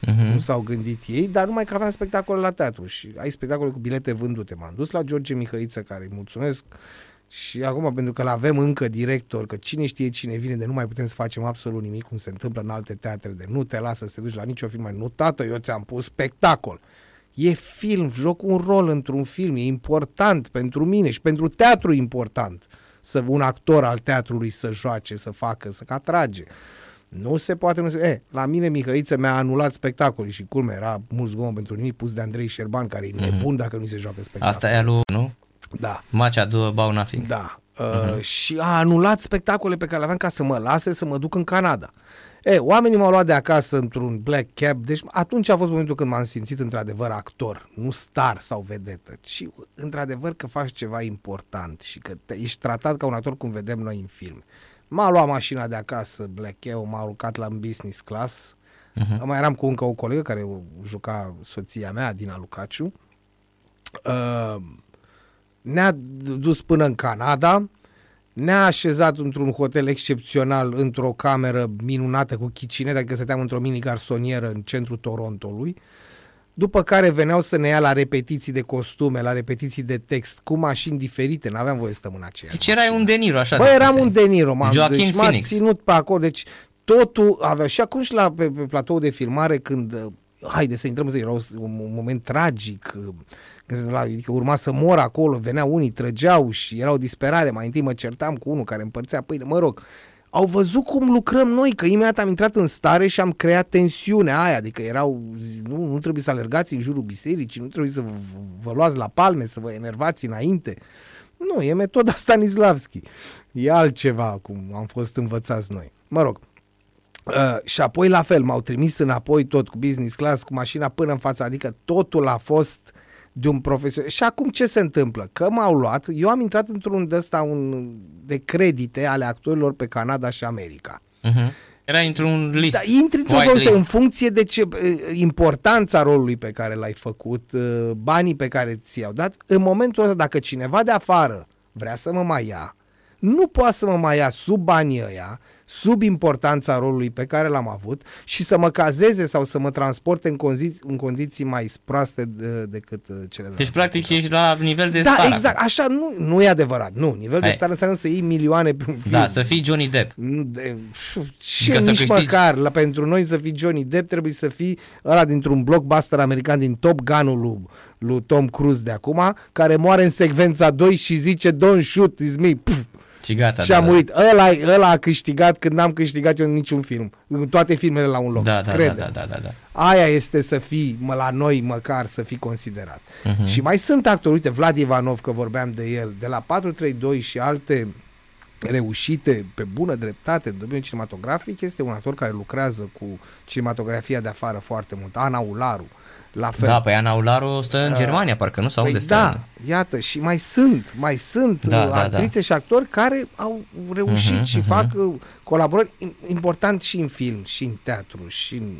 S2: uh-huh. cum s-au gândit ei, dar numai că aveam spectacole la teatru și ai spectacole cu bilete vândute. M-am dus la George Mihăiță, care îi mulțumesc și acum, pentru că l-avem încă director, că cine știe cine vine, de nu mai putem să facem absolut nimic, cum se întâmplă în alte teatre, de nu te lasă să te duci la nicio film, nu, tată, eu ți-am pus spectacol. E film, joc un rol într-un film, e important pentru mine și pentru teatru e important să un actor al teatrului să joace, să facă, să atrage. Nu se poate, nu se... E, la mine Mihăiță mi-a anulat spectacolul și culme, era mult zgomot pentru nimic pus de Andrei Șerban, care e mm-hmm. nebun dacă nu se joacă spectacol.
S1: Asta e alu, nu?
S2: Da.
S1: Match do about nothing.
S2: Da. Uh, uh-huh. Și a anulat spectacole pe care le aveam ca să mă lase să mă duc în Canada. E, oamenii m-au luat de acasă într-un black cab, deci atunci a fost momentul când m-am simțit într-adevăr actor, nu star sau vedetă, ci într-adevăr că faci ceva important și că te, ești tratat ca un actor cum vedem noi în film. M-a luat mașina de acasă, black cab, m-a urcat la business class, uh-huh. mai eram cu încă o colegă care juca soția mea, Dina Lucaciu, uh, ne-a dus până în Canada, ne-a așezat într-un hotel excepțional, într-o cameră minunată cu chicine, dacă stăteam într-o mini garsonieră în centrul Torontului, după care veneau să ne ia la repetiții de costume, la repetiții de text, cu mașini diferite, n-aveam voie să stăm în aceea.
S1: Deci erai un Deniro, așa?
S2: Bă, eram un Deniro, m-am, deci m-a ținut pe acolo, deci totul avea, și acum și la, pe, pe platou de filmare, când, haide să intrăm, era un, un moment tragic, adică urma să mor acolo, veneau unii, trăgeau și erau disperare, mai întâi mă certam cu unul care împărțea pâine, mă rog, au văzut cum lucrăm noi, că imediat am intrat în stare și am creat tensiunea aia, adică erau, nu, nu trebuie să alergați în jurul bisericii, nu trebuie să vă, vă luați la palme, să vă enervați înainte. Nu, e metoda Stanislavski. E altceva cum am fost învățați noi. Mă rog, Uh, și apoi la fel, m-au trimis înapoi tot cu business class, cu mașina până în față, adică totul a fost de un profesor. Și acum ce se întâmplă? Că m-au luat, eu am intrat într-un de ăsta un, de credite ale actorilor pe Canada și America.
S1: Uh-huh. Era într-un list. Da,
S2: intri într-un list. în funcție de ce importanța rolului pe care l-ai făcut, uh, banii pe care ți-au dat. În momentul ăsta, dacă cineva de afară vrea să mă mai ia, nu poate să mă mai ia sub banii ăia, sub importanța rolului pe care l-am avut și să mă cazeze sau să mă transporte în, condiții, în condiții mai proaste de, decât uh, cele de
S1: Deci, practic, ești la nivel de
S2: Da,
S1: star
S2: exact.
S1: acum.
S2: Așa nu, nu e adevărat. Nu, nivel de
S1: Hai.
S2: star înseamnă să iei milioane pe un film.
S1: Da, să fii Johnny Depp.
S2: Nu De, și
S1: Ca să
S2: nici
S1: câștigi.
S2: măcar la, pentru noi să fii Johnny Depp trebuie să fii ăla dintr-un blockbuster american din Top Gun-ul lui, lui Tom Cruise de acum, care moare în secvența 2 și zice Don't shoot, it's me. Pf,
S1: Și gata.
S2: și
S1: da,
S2: a
S1: da.
S2: murit. Ăla, ăla a câștigat când n-am câștigat eu în niciun film. În toate filmele la un loc.
S1: Da, da, da,
S2: Crede.
S1: da, da, da, da.
S2: Aia este să fii, mă, la noi măcar, să fii considerat.
S1: Mhm.
S2: Și mai sunt actori, uite, Vlad Ivanov, că vorbeam de el, de la 432 și alte reușite pe bună dreptate în domeniul cinematografic, este un actor care lucrează cu cinematografia de afară foarte mult. Ana Ularu, la fel.
S1: Da, păi Ana Ularu stă în Germania, parcă nu? Sau
S2: Păi
S1: unde stă?
S2: da, iată, și mai sunt, mai sunt
S1: Da,
S2: uh,
S1: da,
S2: actrițe și actori care au reușit
S1: Mhm,
S2: și
S1: mhm.
S2: fac uh, colaborări im- important și în film, și în teatru, și în,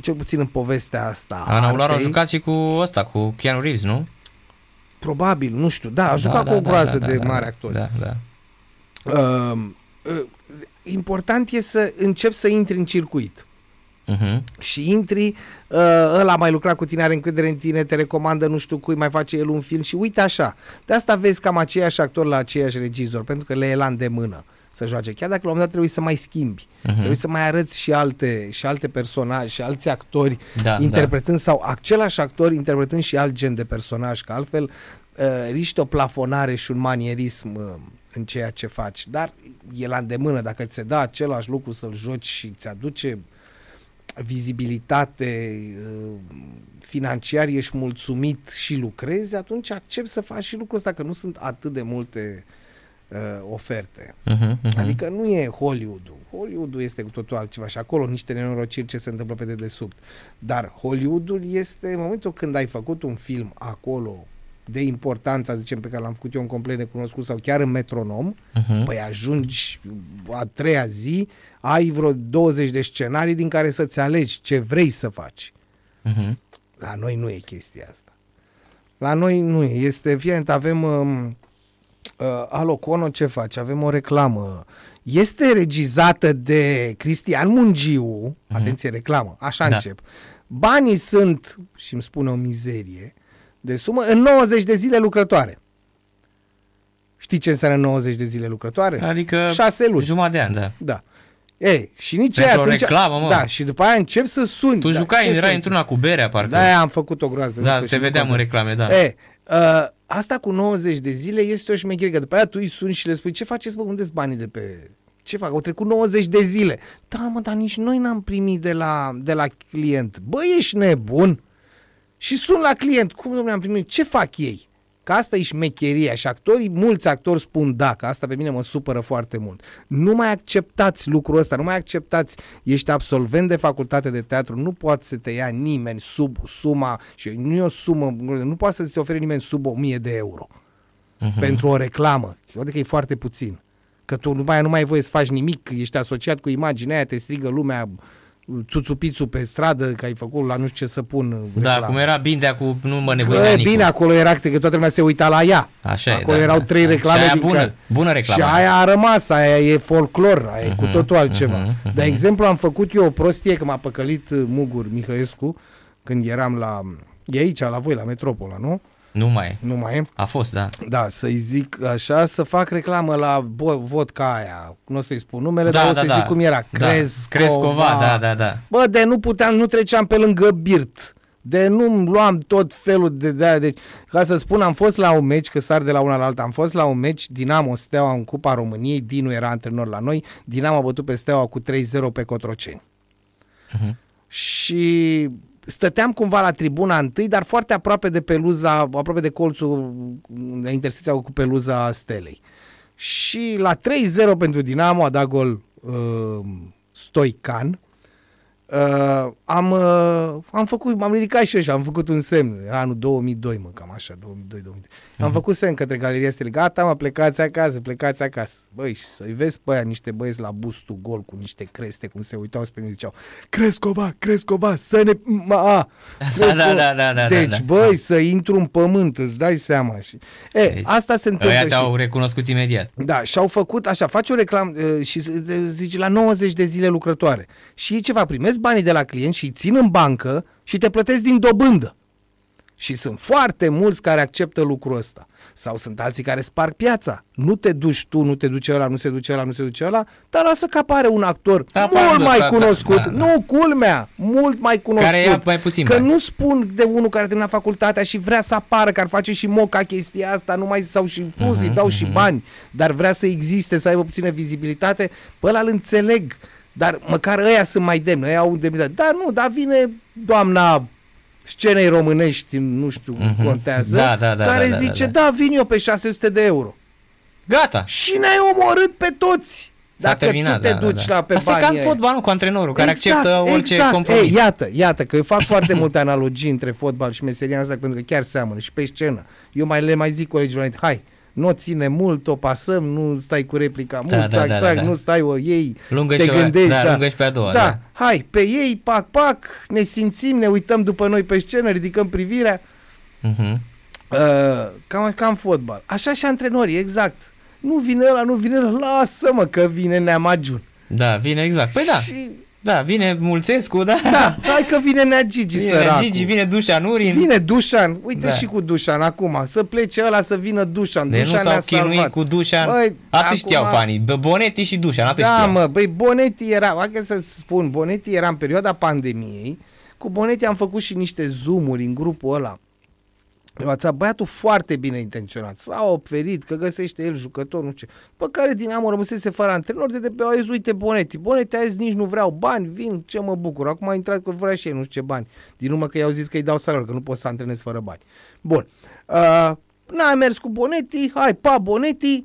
S2: cel puțin în povestea asta. a
S1: Ana Ularu a
S2: artei.
S1: jucat și cu ăsta, cu Keanu Reeves, nu?
S2: Probabil, nu știu, da, a jucat cu o groază de mari actori.
S1: Da, da.
S2: Uh, uh, important e să începi să intri în circuit.
S1: Mhm.
S2: și intri, uh, ăla a mai lucrat cu tine, are încredere în tine, te recomandă nu știu cui, mai face el un film și uite așa. De asta vezi cam aceiași actori la aceiași regizor, pentru că le e la îndemână să joace. Chiar dacă la un moment dat trebuie să mai schimbi,
S1: Mhm.
S2: trebuie să mai arăți și alte, și alte personaje, și alți actori
S1: Da,
S2: interpretând sau același actor interpretând și alt gen de personaj, că altfel uh, riști o plafonare și un manierism uh, în ceea ce faci. Dar e la îndemână, dacă ți se dă același lucru să-l joci și ți aduce vizibilitate uh, financiar, ești mulțumit și lucrezi, atunci accept să faci și lucrul ăsta, că nu sunt atât de multe uh, oferte.
S1: Mhm, mhm.
S2: Adică nu e Hollywood-ul. Hollywood-ul este cu totul altceva și acolo niște nenorociri ce se întâmplă pe dedesubt. Dar Hollywood-ul este în momentul când ai făcut un film acolo de importanță, zicem, pe care l-am făcut eu în complet necunoscut sau chiar în metronom,
S1: Mhm.
S2: păi ajungi a treia zi, ai vreo 20 de scenarii din care să-ți alegi ce vrei să faci.
S1: Mhm.
S2: La noi nu e chestia asta. La noi nu e. Este, fie avem um, uh, Alocono ce face? Avem o reclamă. Este regizată de Cristian Mungiu. Atenție, reclamă. Așa
S1: Da.
S2: încep. Banii sunt, și îmi spune o mizerie, de sumă, în 90 de zile lucrătoare. Știi ce înseamnă 90 de zile lucrătoare?
S1: Adică
S2: Șase luni.
S1: jumătate de ani, da.
S2: Da. Ei, și nici
S1: Pentru
S2: aia
S1: o
S2: atunci...
S1: reclamă, mă.
S2: Da, și după aia încep să suni.
S1: Tu
S2: Da,
S1: jucai,
S2: ce
S1: erai
S2: să-
S1: într-una cu berea, parcă.
S2: Da, am făcut o groază.
S1: Da,
S2: nu
S1: te
S2: știu,
S1: vedeam
S2: nu
S1: în
S2: contează.
S1: reclame, da.
S2: E, uh, asta cu 90 de zile este o șmecherie, că după aia tu îi suni și le spui ce faceți, bă, unde-s banii de pe... Ce fac? Au trecut 90 de zile. Da, mă, dar nici noi n-am primit de la, de la client. Bă, ești nebun? Și sun la client. Cum, domnule, am primit? Ce fac ei? Că asta e șmecheria și actorii, mulți actori spun da, că asta pe mine mă supără foarte mult. Nu mai acceptați lucrul ăsta, nu mai acceptați, ești absolvent de facultate de teatru, nu poate să te ia nimeni sub suma, și nu e o sumă, nu poate să-ți ofere nimeni sub 1000 de euro
S1: Mhm.
S2: pentru o reclamă. Adică e foarte puțin. Că tu după aia nu mai ai voie să faci nimic, ești asociat cu imaginea aia, te strigă lumea țuțupițu pe stradă, că ai făcut la nu știu ce să pun
S1: Da,
S2: reclamă.
S1: cum era Bindea cu nu mă
S2: Că,
S1: nevoia
S2: e bine, acolo era că toată lumea se uita la ea.
S1: Așa e,
S2: acolo
S1: da,
S2: erau
S1: da.
S2: trei
S1: Și
S2: reclame
S1: aia
S2: din
S1: bună,
S2: care...
S1: bună reclamă.
S2: Și aia a rămas, aia e folclor, aia e cu
S1: Mhm,
S2: totul altceva.
S1: mhm, mhm.
S2: De exemplu, am făcut eu o prostie, că m-a păcălit uh, Mugur Mihăescu, când eram la... E aici, la voi, la Metropola, nu?
S1: Nu mai e.
S2: Nu mai e?
S1: A fost, da.
S2: Da, să-i zic așa, să fac reclamă la bo- vodka aia. Nu o să-i spun numele,
S1: Da,
S2: dar o
S1: da,
S2: să-i
S1: da.
S2: zic cum era.
S1: Da.
S2: Crescova.
S1: Crescova, da, da, da.
S2: Bă, de nu puteam, nu treceam pe lângă birt. De nu luam tot felul de de Deci, ca să spun, am fost la un meci, că sar de la una la alta, am fost la un meci, Dinamo Steaua în Cupa României, Dinu era antrenor la noi, Dinamo a bătut pe Steaua cu 3-0 pe Cotroceni.
S1: Mhm.
S2: Și stăteam cumva la tribuna întâi, dar foarte aproape de peluza, aproape de colțul, de intersecția cu peluza Stelei. Și la 3-0 pentru Dinamo a dat gol uh, Stoican Uh, am, uh, am făcut, m-am ridicat și eu și am făcut un semn, anul 2002, mă, cam așa, 2002 2003 uh-huh. Am făcut semn către Galeria Stele, gata, mă, plecați acasă, plecați acasă. Băi, să-i vezi pe aia niște băieți la bustul gol cu niște creste, cum se uitau spre mine, ziceau, Crescova, Crescova, să ne... Ma, a,
S1: da, da, da, da, da,
S2: deci,
S1: da, da.
S2: băi, să intru în pământ, îți dai seama. Și... E, deci, asta se întâmplă
S1: Ăia te-au și... recunoscut imediat.
S2: Da, și-au făcut, așa, faci o reclamă uh, și zici la 90 de zile lucrătoare. Și e ceva, primesc banii de la client și îi țin în bancă și te plătesc din dobândă. Și sunt foarte mulți care acceptă lucrul ăsta. Sau sunt alții care sparg piața. Nu te duci tu, nu te duce ăla, nu se duce ăla, nu se duce ăla, dar lasă că apare un actor da, mult mai da, cunoscut. Da, da. Nu, culmea, mult mai cunoscut.
S1: Care ia mai puțin
S2: Că
S1: bani.
S2: nu spun de unul care termină facultatea și vrea să apară, care face și moca chestia asta, nu mai sau și plus, uh-huh, îi dau uh-huh. și mhm. bani, dar vrea să existe, să aibă puțină vizibilitate, pe ăla îl înțeleg. Dar măcar ăia sunt mai demni, ăia au demnitate. Dar nu, dar vine doamna scenei românești, nu știu, mm-hmm. contează,
S1: da, da, da,
S2: care
S1: da, da,
S2: zice,
S1: da,
S2: da, vin eu pe 600 de euro.
S1: Gata.
S2: Și ne-ai omorât pe toți.
S1: S-a
S2: Dacă
S1: terminat,
S2: tu te
S1: da,
S2: duci
S1: da, da.
S2: la pe
S1: Asta
S2: banii
S1: e ca în fotbalul cu antrenorul, care
S2: exact,
S1: acceptă orice
S2: exact.
S1: compromis.
S2: Ei, iată, iată, că eu fac foarte multe analogii între fotbal și meseria asta, pentru că chiar seamănă și pe scenă. Eu mai le mai zic colegilor, hai, nu o ține mult, o pasăm, nu stai cu replica mult, da, țac, da, țac, da, da. nu stai o ei,
S1: lungă
S2: te
S1: și
S2: gândești.
S1: Da,
S2: da,
S1: lungă și pe a doua.
S2: Da,
S1: da,
S2: hai, pe ei, pac, pac, ne simțim, ne uităm după noi pe scenă, ridicăm privirea.
S1: Uh-huh.
S2: Uh, cam, cam fotbal. Așa și antrenorii, exact. Nu vine ăla, nu vine ăla, lasă-mă că vine Neamajun.
S1: Da, vine exact. Păi da.
S2: Și
S1: Da, vine Mulțescu, da.
S2: Da, hai că vine Nea Gigi,
S1: Vine
S2: săracul.
S1: Gigi, vine Dușan Urin.
S2: Vine Dușan, uite
S1: Da.
S2: și cu Dușan acum, să plece ăla să vină Dușan.
S1: De nu
S2: Dușan
S1: s-au
S2: ne-a
S1: chinuit
S2: salvat.
S1: cu Dușan.
S2: Băi,
S1: atât
S2: acum-
S1: știau fanii. Bă, Bonetti și Dușan, atât
S2: Da,
S1: știau.
S2: mă, băi, Bonetti era, hai că să spun, Bonetti era în perioada pandemiei, cu Bonetti am făcut și niște zoom-uri în grupul ăla. WhatsApp, băiatul foarte bine intenționat, s-a oferit că găsește el jucător, nu știu ce. Pe care Dinamo rămăsese fără antrenor, de, de pe azi, uite Bonetti. Bonetti a zis, nici nu vreau bani, vin, ce mă bucur. Acum a intrat că vrea și el, nu știu ce bani. Din urmă că i-au zis că îi dau salariu, că nu pot să antrenez fără bani. Bun. Uh, n-a mers cu Bonetti, hai, pa, Bonetti,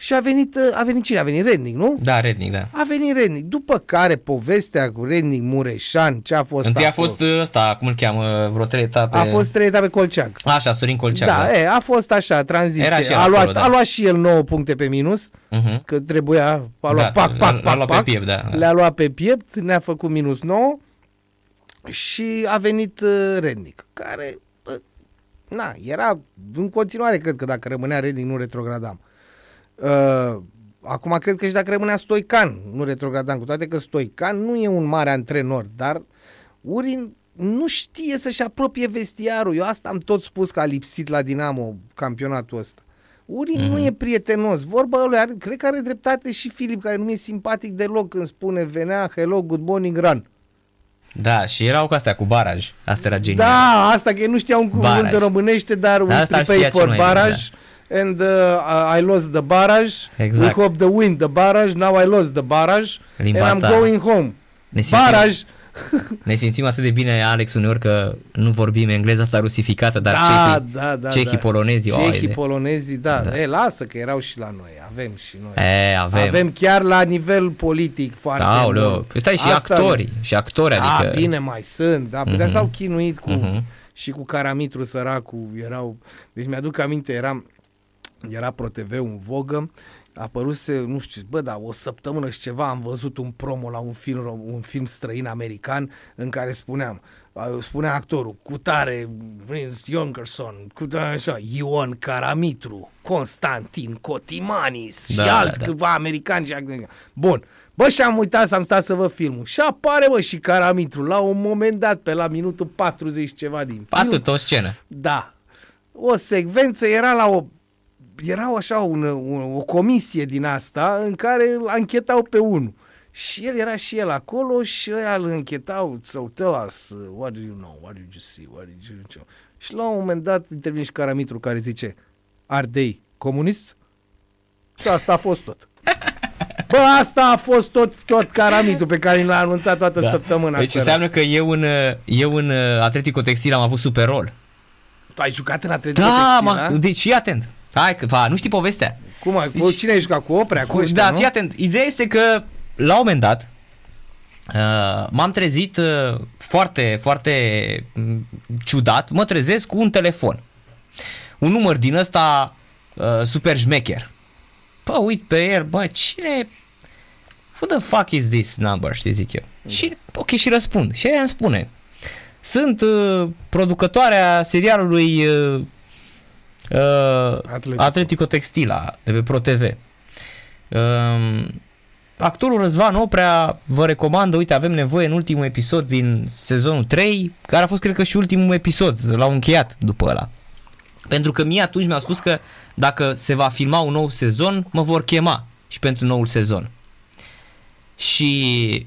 S2: și a venit, uh, a venit cine? A venit Rednic, nu?
S1: Da, Rednic, da.
S2: A venit Rednic. După care povestea cu Rednic, Mureșan, ce a fost
S1: Întâi a
S2: acolo?
S1: fost ăsta, cum îl cheamă, vreo trei etape.
S2: A fost trei etape Colceag.
S1: Așa, Sorin Colceag.
S2: Da, e, a fost așa, tranziție.
S1: Era și el
S2: a,
S1: acolo,
S2: luat,
S1: da.
S2: a luat și el 9 puncte pe minus,
S1: Uh-huh.
S2: că trebuia, a luat
S1: Da,
S2: pac, pac,
S1: l-a
S2: pac,
S1: luat pe
S2: pac,
S1: piept, da, da.
S2: le-a luat pe piept, ne-a făcut minus 9 și a venit uh, Rednic, care, bă, na, era în continuare, cred că dacă rămânea Rednic nu retrogradam. Uh, acum cred că și dacă rămânea Stoican, nu retrogradam, cu toate că Stoican nu e un mare antrenor, dar Urin nu știe să-și apropie vestiarul. Eu asta am tot spus că a lipsit la Dinamo campionatul ăsta. Urin mm-hmm. nu e prietenos. Vorba lui, are, cred că are dreptate și Filip, care nu mi-e simpatic deloc când spune venea, hello, good morning, run.
S1: Da, și erau cu astea, cu baraj. Asta era genial.
S2: Da, asta că nu știam un cuvânt
S1: Baraj.
S2: în românește, dar we
S1: Asta
S2: prepare
S1: știa
S2: for
S1: cel mai bine,
S2: barrage and uh, I lost the barrage.
S1: Exact.
S2: We hope the win the barrage. Now I lost the barrage
S1: Limba
S2: and I'm
S1: asta-
S2: going home.
S1: Ne simțim,
S2: Barrage.
S1: ne simțim atât de bine, Alex, uneori că nu vorbim engleza asta rusificată, dar
S2: da,
S1: cehii,
S2: da, da,
S1: cehii
S2: da.
S1: polonezii,
S2: Cehii,
S1: oaide.
S2: polonezii, da.
S1: Da.
S2: da. E, lasă că erau și la noi. Avem și noi.
S1: E, avem.
S2: Avem chiar la nivel politic foarte
S1: Aoleu,
S2: mult.
S1: păi stai și
S2: Asta-
S1: actori, și actori,
S2: Da,
S1: adică...
S2: bine mai sunt, da, mm-hmm.
S1: Mhm.
S2: s-au chinuit cu,
S1: Mhm.
S2: și cu Caramitru săracu, erau, deci mi-aduc aminte, eram, era ProTV în vogă, apăruse, nu știu, bă, da, o săptămână și ceva am văzut un promo la un film, rom- un film străin american în care spuneam, a, spunea actorul, cu tare, Prince Jonkerson, cu tare așa, Ion Caramitru, Constantin Cotimanis
S1: Da,
S2: și
S1: da,
S2: alți
S1: da.
S2: câțiva americani și actori. Bun, Bă, și am uitat să am stat să văd filmul. Și apare, bă, și Caramitru, la un moment dat, pe la minutul 40 ceva din film.
S1: Atât o scenă.
S2: Da. O secvență era la o era așa un, un, o comisie din asta în care îl anchetau pe unul. Și el era și el acolo și ăia îl închetau, so tell us, uh, what do you know, what did you see, what did you know? Și la un moment dat intervine și Caramitru care zice, are they comunists? Și asta a fost tot. Bă, asta a fost tot, tot Caramitru pe care l-a anunțat toată
S1: Da.
S2: săptămâna.
S1: Deci
S2: sărac.
S1: înseamnă că eu în, eu în uh, Atletico Textil am avut super rol.
S2: Tu ai jucat în Atletico
S1: Da,
S2: Textil,
S1: mă, deci fii atent. Hai, că, va, nu știi povestea.
S2: Cum ai, cu
S1: Deci-
S2: cine ai jucat? Cu Oprea? Cu,
S1: Cu,
S2: ăștia,
S1: da,
S2: nu?
S1: fii atent. Ideea este că, la un moment dat, Uh, m-am trezit uh, foarte, foarte mm, ciudat, mă trezesc cu un telefon. Un număr din ăsta uh, super șmecher. Bă, uit pe el, bă, cine... Who the fuck is this number, știi zic eu. Da. Și, ok, și răspund. Și ea îmi spune, sunt uh, producătoarea serialului uh, uh, Atletico. Atletico Textila de pe ProTV. Uh, actorul Răzvan Oprea vă recomandă, uite, avem nevoie în ultimul episod din sezonul 3, care a fost, cred că, și ultimul episod, l-au încheiat după ăla. Pentru că mie atunci mi-au spus că dacă se va filma un nou sezon, mă vor chema și pentru noul sezon. Și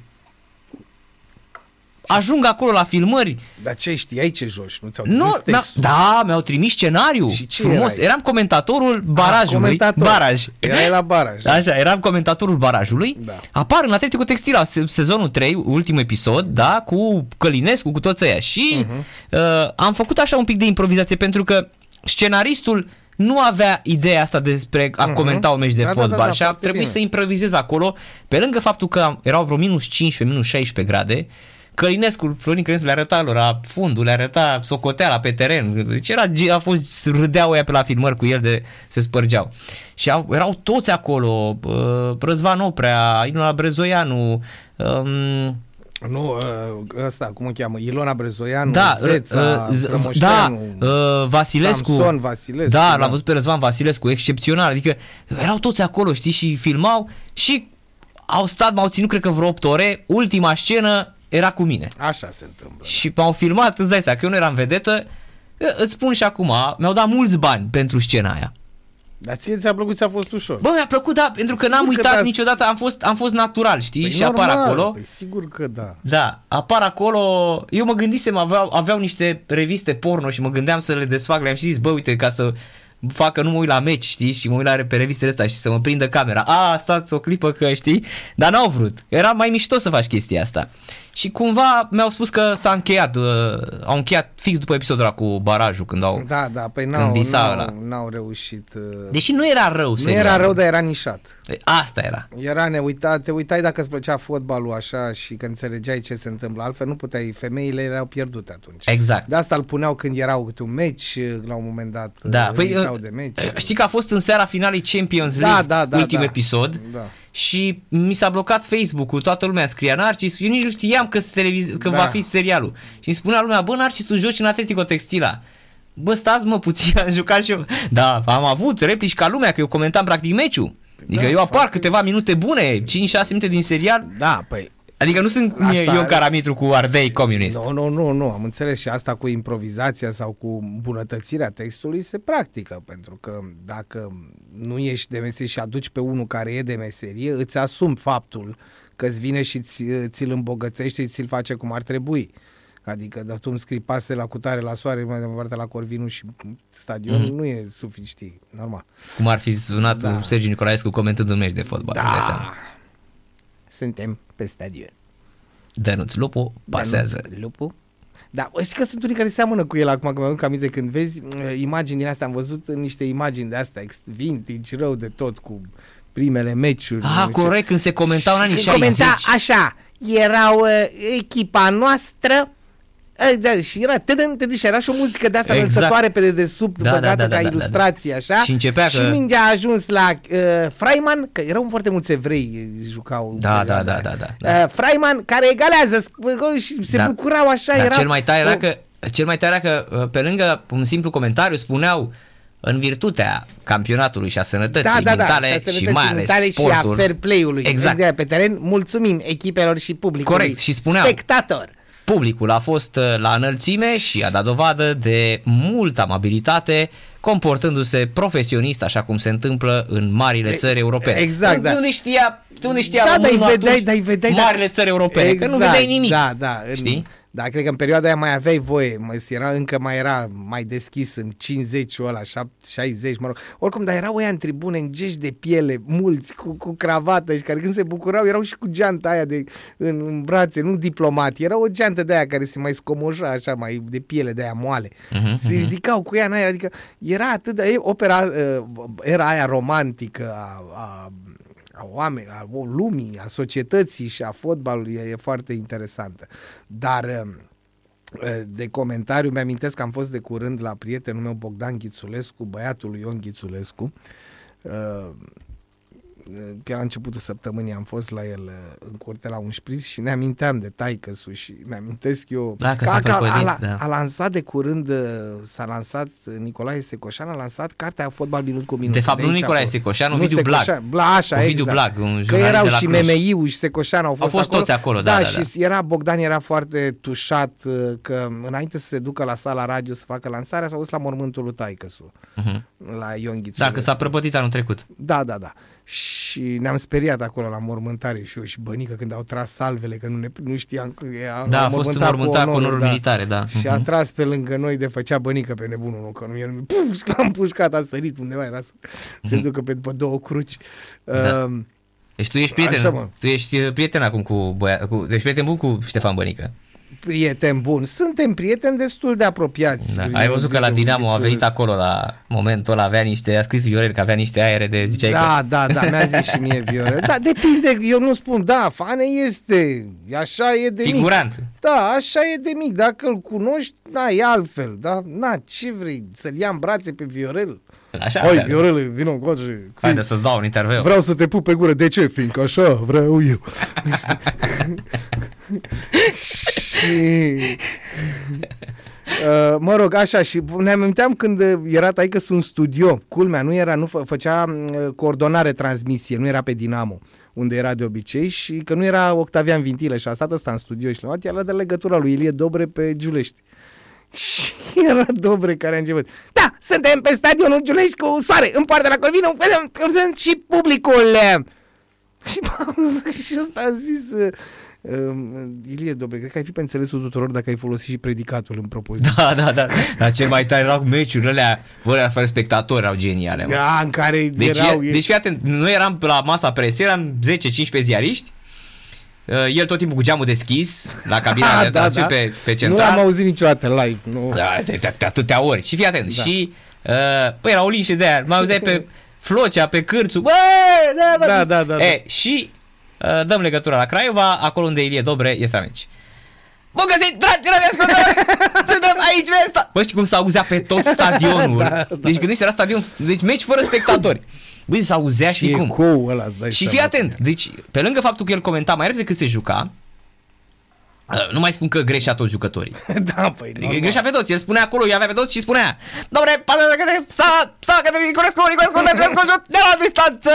S1: ajung acolo la filmări.
S2: Dar ce știai ce joci? Nu ți-au
S1: trimis nu, textul? Da, mi-au trimis scenariu. Și ce frumos. Erai? Eram comentatorul ah, barajului. A, comentator. Baraj.
S2: Erai la baraj.
S1: Așa, eram comentatorul barajului. Da. Apar în Atletico Textila sezonul 3, ultimul episod, da, cu Călinescu, cu toți ăia. Și uh-huh. uh, am făcut așa un pic de improvizație pentru că scenaristul nu avea ideea asta despre a uh-huh. comenta un meci de da, fotbal da, da, da, și a trebuit bine. să improvizez acolo, pe lângă faptul că erau vreo minus 15, minus 16 grade, Călinescu, Florin Călinescu le arăta lor la fundul, le arăta socoteala pe teren. Deci era, a fost, râdeau ăia pe la filmări cu el de se spărgeau. Și au, erau toți acolo, uh, Răzvan Oprea, Ilona Brezoianu, um,
S2: nu, ă, ăsta, cum o cheamă? Ilona Brezoianu, da, Zeța, uh,
S1: da, uh, Vasilescu.
S2: Samson Vasilescu.
S1: Da, da, l-am văzut pe Răzvan Vasilescu, excepțional. Adică erau toți acolo, știi, și filmau și au stat, m-au ținut, cred că vreo 8 ore. Ultima scenă era cu mine.
S2: Așa se întâmplă.
S1: Și m-au filmat, îți dai seama că eu nu eram vedetă. Îți spun și acum, mi-au dat mulți bani pentru scena aia.
S2: Dar ție ți-a plăcut, ți-a fost ușor.
S1: Bă, mi-a plăcut, da, pentru că sigur n-am uitat da. niciodată, am fost, am fost natural, știi? Păi și normal, apar acolo.
S2: Păi sigur că da.
S1: Da, apar acolo. Eu mă gândisem, aveau, aveau niște reviste porno și mă gândeam să le desfac. Le-am și zis, bă, uite, ca să facă nu mă uit la meci, știi, și mă uit la pe revistele astea și să mă prindă camera. A, stați o clipă că știi, dar n-au vrut. Era mai mișto să faci chestia asta. Și cumva mi-au spus că s-a încheiat, uh, au încheiat fix după episodul ăla cu barajul, când au
S2: Da, da, păi n-au, n-au, n-au reușit. Uh...
S1: Deși nu era rău.
S2: Nu era rău, dar era nișat.
S1: Asta era.
S2: Era neuitat, te uitai dacă îți plăcea fotbalul așa și că înțelegeai ce se întâmplă, altfel nu puteai, femeile erau pierdute atunci.
S1: Exact.
S2: De asta îl puneau când erau câte un meci, la un moment dat,
S1: da. Păi, de meci. Știi că a fost în seara finalei Champions da, League, da, da, da, ultimul da. episod. Da și mi s-a blocat Facebook-ul, toată lumea scria Narcis, eu nici nu știam că, televiz- că da. va fi serialul. Și îmi spunea lumea, bă Narcis, tu joci în Atletico Textila. Bă, stați mă puțin, am jucat și eu. Da, am avut replici ca lumea, că eu comentam practic meciul. Adică da, eu apar câteva minute bune, 5-6 minute din serial.
S2: Da, păi
S1: Adică nu sunt asta... eu Caramitru cu ardei comunist.
S2: Nu, nu, nu, nu, am înțeles și asta cu improvizația sau cu bunătățirea textului se practică, pentru că dacă nu ești de meserie și aduci pe unul care e de meserie, îți asumi faptul că îți vine și ți, ți-l îmbogățește și ți-l face cum ar trebui. Adică da, tu îmi scrii pase la cutare, la soare, mai departe la Corvinu și stadion, mm-hmm. nu e suficient, normal.
S1: Cum ar fi sunat da. Sergiu Nicolaescu comentând un meci de fotbal. Da.
S2: Suntem pe stadion.
S1: Dănuț Lupu pasează.
S2: Dănuț Lupu. Da, știi că sunt unii care seamănă cu el acum, că mi-am aminte când vezi uh, imagini din astea, am văzut niște imagini de astea vintage, rău de tot, cu primele meciuri.
S1: Ah, corect, când se comentau în anii 60.
S2: Comenta așa, erau uh, echipa noastră, da, și era tădân, tădân, și era și o muzică de asta exact. înălțătoare pe dedesubt, da, băgată da, da, ca da, ilustrație, așa.
S1: Și începea
S2: Și că... mingea a ajuns la uh, Freiman, că erau foarte mulți evrei jucau.
S1: Da, da, da, da, da, da.
S2: Uh, Freiman, care egalează și se da. bucurau așa. Da, era,
S1: cel mai tare era că, cel mai tare era că, uh, pe lângă un simplu comentariu, spuneau în virtutea campionatului și a sănătății da, da, da, mentale și, a sănătății și mai ales sportul.
S2: și a fair play-ului exact. pe teren, mulțumim echipelor și publicului.
S1: Corect, și spuneau,
S2: spectator
S1: Publicul a fost uh, la înălțime și a dat dovadă de multă amabilitate, comportându-se profesionist, așa cum se întâmplă în marile țări europene.
S2: Exact, da.
S1: Unde știa, unde știa
S2: da, da, vedeai, da, vedeai,
S1: marile țări europene, exact, că nu vedeai nimic.
S2: Da, da. Știi? Dar cred că în perioada aia mai aveai voie, mă, era, încă mai era mai deschis în 50 ăla, 60, mă rog. Oricum, dar erau ăia în tribune, în gești de piele, mulți, cu, cu cravată și care când se bucurau erau și cu geanta aia de, în, în brațe, nu diplomat. Era o geantă de aia care se mai scomoșa așa, mai de piele de aia moale. Uh-huh, se mhm. ridicau cu ea în aer, adică era atât de... Opera, uh, era aia romantică a, a a oameni, a lumii, a societății și a fotbalului e, e foarte interesantă. Dar um, de comentariu, mi-amintesc că am fost de curând la prietenul meu Bogdan Ghițulescu, băiatul lui Ion Ghițulescu, chiar la începutul săptămânii am fost la el uh, în curte la un șpriț și ne aminteam de taică și mi-amintesc eu
S1: da, că, că
S2: a,
S1: a,
S2: da. a, lansat de curând, uh, s-a lansat uh, Nicolae Secoșan, a lansat cartea Fotbal minut cu minut.
S1: De fapt, de nu Nicolae Secoșan, Ovidiu Blag.
S2: Bla, așa,
S1: Ovidiu
S2: exact.
S1: Blag, un
S2: Că erau și Memeiu și Secoșan au fost,
S1: au fost
S2: acolo.
S1: toți acolo.
S2: Da,
S1: da, da,
S2: și
S1: da.
S2: era, Bogdan era foarte tușat că înainte să se ducă la sala radio să facă lansarea, s-a dus la mormântul lui Taicăsu, uh-huh. La Ion Ghițulescu.
S1: Da, că s-a prăpătit anul trecut.
S2: Da, da, da. Și ne-am speriat acolo la mormântare și eu și bănică când au tras salvele, că nu, ne, nu știam că e
S1: Da, a fost mormântat cu onorul
S2: da.
S1: militare, da.
S2: Și a tras pe lângă noi de făcea bănică pe nebunul, nu, că nu el puf, l-am pușcat, a sărit undeva, era să se ducă pe după două cruci.
S1: Da.
S2: Uh,
S1: deci tu ești prieten,
S2: Așa, mă.
S1: tu ești prieten acum cu, băia, cu deci prieten bun cu Ștefan Bănică.
S2: Prieten bun. Suntem prieteni destul de apropiați.
S1: Da. Ai văzut că la Dinamo a venit acolo la momentul ăla, avea niște, a scris Viorel că avea niște aere de ziceai
S2: Da,
S1: că...
S2: da, da, mi-a zis și mie Viorel. Da, depinde, eu nu spun, da, Fane este, așa e de
S1: Figurant.
S2: mic. Da, așa e de mic, dacă îl cunoști, da, e altfel, da, na, ce vrei, să-l ia în brațe pe Viorel?
S1: Așa,
S2: Oi,
S1: așa.
S2: Viorel, vină încoace.
S1: Haide să-ți dau un interviu.
S2: Vreau să te pup pe gură. De ce? Fiindcă așa vreau eu. și... Uh, mă rog, așa, și ne aminteam când era taică în studio, culmea, nu era, nu fă, făcea uh, coordonare transmisie, nu era pe Dinamo, unde era de obicei și că nu era Octavian Vintilă și a stat ăsta în studio și l-a luat, i-a de legătura lui Ilie Dobre pe Giulești. Și era Dobre care a început. Da, suntem pe stadionul Giulești cu soare, în partea la Corvină, sunt și publicul. Și și ăsta a zis... Uh, Ilie Dobre, cred că ai fi pe înțelesul tuturor dacă ai folosit și predicatul în propoziție.
S1: Da, da, da. Dar cel mai tare erau meciurile alea, bă, alea fără spectatori erau geniale. Mă.
S2: Da, în care
S1: Deci,
S2: erau...
S1: e, deci fii atent, noi eram la masa presă, eram 10-15 ziariști, Uh, el tot timpul cu geamul deschis la cabina
S2: Ah,
S1: de
S2: da,
S1: transmit
S2: da.
S1: pe, pe
S2: Nu
S1: central.
S2: l-am auzit niciodată live. Nu.
S1: Da, de, de, de atâtea ori. Și fii atent.
S2: Da.
S1: Și, uh, păi, era o liniște de aia. Mă auzeai pe Flocea, pe Cârțu. Bă, da, bă.
S2: Da, da, da,
S1: E, și uh, dăm legătura la Craiova, acolo unde Ilie Dobre este aici. Bun găsit, dragi radioascultători! Suntem aici, Vesta! Bă, știi cum s-auzea pe tot stadionul?
S2: Da, da.
S1: Deci gândește, era stadion, deci meci fără spectatori. Băi, s-auzea
S2: și
S1: și cum.
S2: ecou ăla, îți dai
S1: Și
S2: seama
S1: fii atent,
S2: cum e.
S1: deci pe lângă faptul că el comenta mai repede cât se juca, uh, nu mai spun că greșea toți jucătorii.
S2: da, păi,
S1: No,
S2: normal.
S1: greșea pe toți, el spunea acolo, i avea pe toți și spunea Doamne, pasă de către, sa, sa, către Niculescu, Niculescu, Niculescu, șut de la distanță!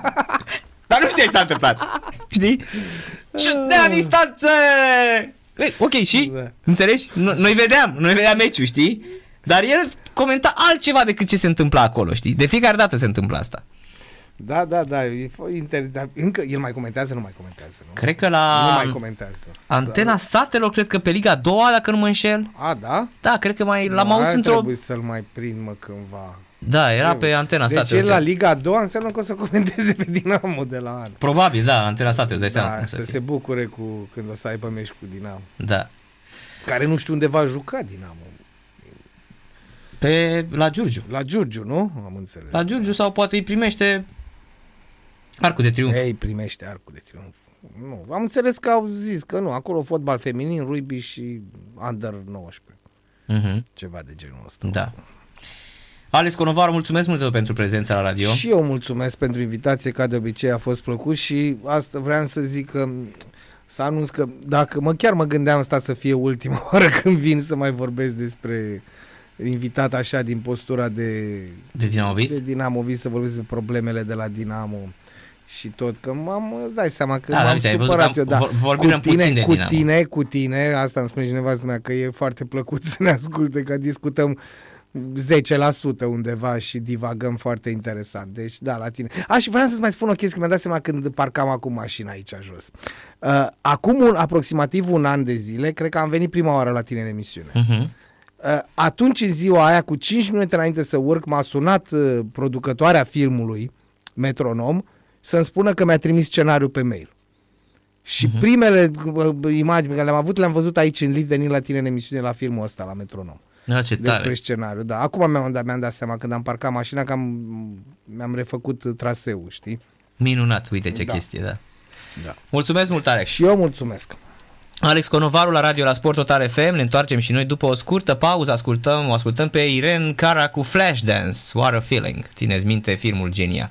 S1: Dar nu știi ce s-a întâmplat, știi? Șut de la distanță! Ei, Ok, și?
S2: Da.
S1: Înțelegi? No- Noi vedeam, noi vedeam meciul, știi? Dar el comenta altceva decât ce se întâmpla acolo, știi? De fiecare dată se întâmplă asta.
S2: Da, da, da, e fo- inter... dar încă el mai comentează, nu mai comentează, nu?
S1: Cred că
S2: Nu
S1: la
S2: mai comentează.
S1: Antena Satelor, cred că pe Liga 2 dacă nu mă înșel.
S2: A, da?
S1: Da, cred că mai l-am
S2: Nu,
S1: auzit
S2: ar
S1: într-o...
S2: trebui să-l mai prind, mă, cândva.
S1: Da, era pe Antena
S2: Deci
S1: Satelor.
S2: el la
S1: cred.
S2: Liga a doua înseamnă că o să comenteze pe Dinamo de la an.
S1: Probabil, da, Antena Satelor, dai seama
S2: Da,
S1: cum
S2: să
S1: să
S2: se
S1: fie.
S2: bucure cu când o să aibă meci cu Dinamo.
S1: Da.
S2: Care nu știu unde va juca Dinamo.
S1: Pe, la Giurgiu.
S2: La Giurgiu, nu? Am înțeles.
S1: La Giurgiu sau poate îi primește Arcul de Triunf.
S2: Ei, primește arcul de triumf. Nu, am înțeles că au zis că nu, acolo fotbal feminin, rugby și under 19.
S1: Mhm,
S2: Ceva de genul ăsta.
S1: Da. Alex Conovaru, mulțumesc mult pentru prezența la radio.
S2: Și eu mulțumesc pentru invitație, ca de obicei a fost plăcut și asta vreau să zic că să anunț că dacă mă chiar mă gândeam asta să fie ultima oară când vin să mai vorbesc despre invitat așa din postura de,
S1: De Dinamovist?
S2: de Dinamovist, să vorbesc despre problemele de la Dinamo și tot, că m-am, îți dai seama că
S1: Da, da,
S2: m-am
S1: uite, ai văzut
S2: supărat
S1: că
S2: eu,
S1: am-
S2: da.
S1: vor- vorbim
S2: cu tine,
S1: puțin de
S2: cu
S1: Dinamo.
S2: tine, cu tine, asta îmi spune și nevastă mea, că e foarte plăcut să ne asculte, că discutăm 10% undeva și divagăm foarte interesant. Deci, da, la tine. Aș, și vreau să-ți mai spun o chestie, că mi-am dat seama când parcam acum mașina aici jos. Uh, acum un, aproximativ un an de zile, cred că am venit prima oară la tine în emisiune.
S1: Mhm.
S2: Uh, atunci, în ziua aia, cu 5 minute înainte să urc, m-a sunat uh, producătoarea filmului, Metronom, să-mi spună că mi-a trimis scenariul pe mail. Și uh-huh. primele uh, imagini pe care le-am avut, le-am văzut aici în live, venind la tine în emisiune la filmul ăsta, la Metronom
S1: Da, ce
S2: despre
S1: tare.
S2: scenariu. Da, acum mi-am dat, mi-am dat seama când am parcat mașina că am, mi-am refăcut traseul, știi?
S1: Minunat, uite ce da. chestie, da. da. Mulțumesc mult, Alex.
S2: Și eu mulțumesc.
S1: Alex Conovaru la radio la Sport Total FM, ne întoarcem și noi după o scurtă pauză, ascultăm, o ascultăm pe Irene Cara cu Flashdance, What a Feeling. Țineți minte filmul genia.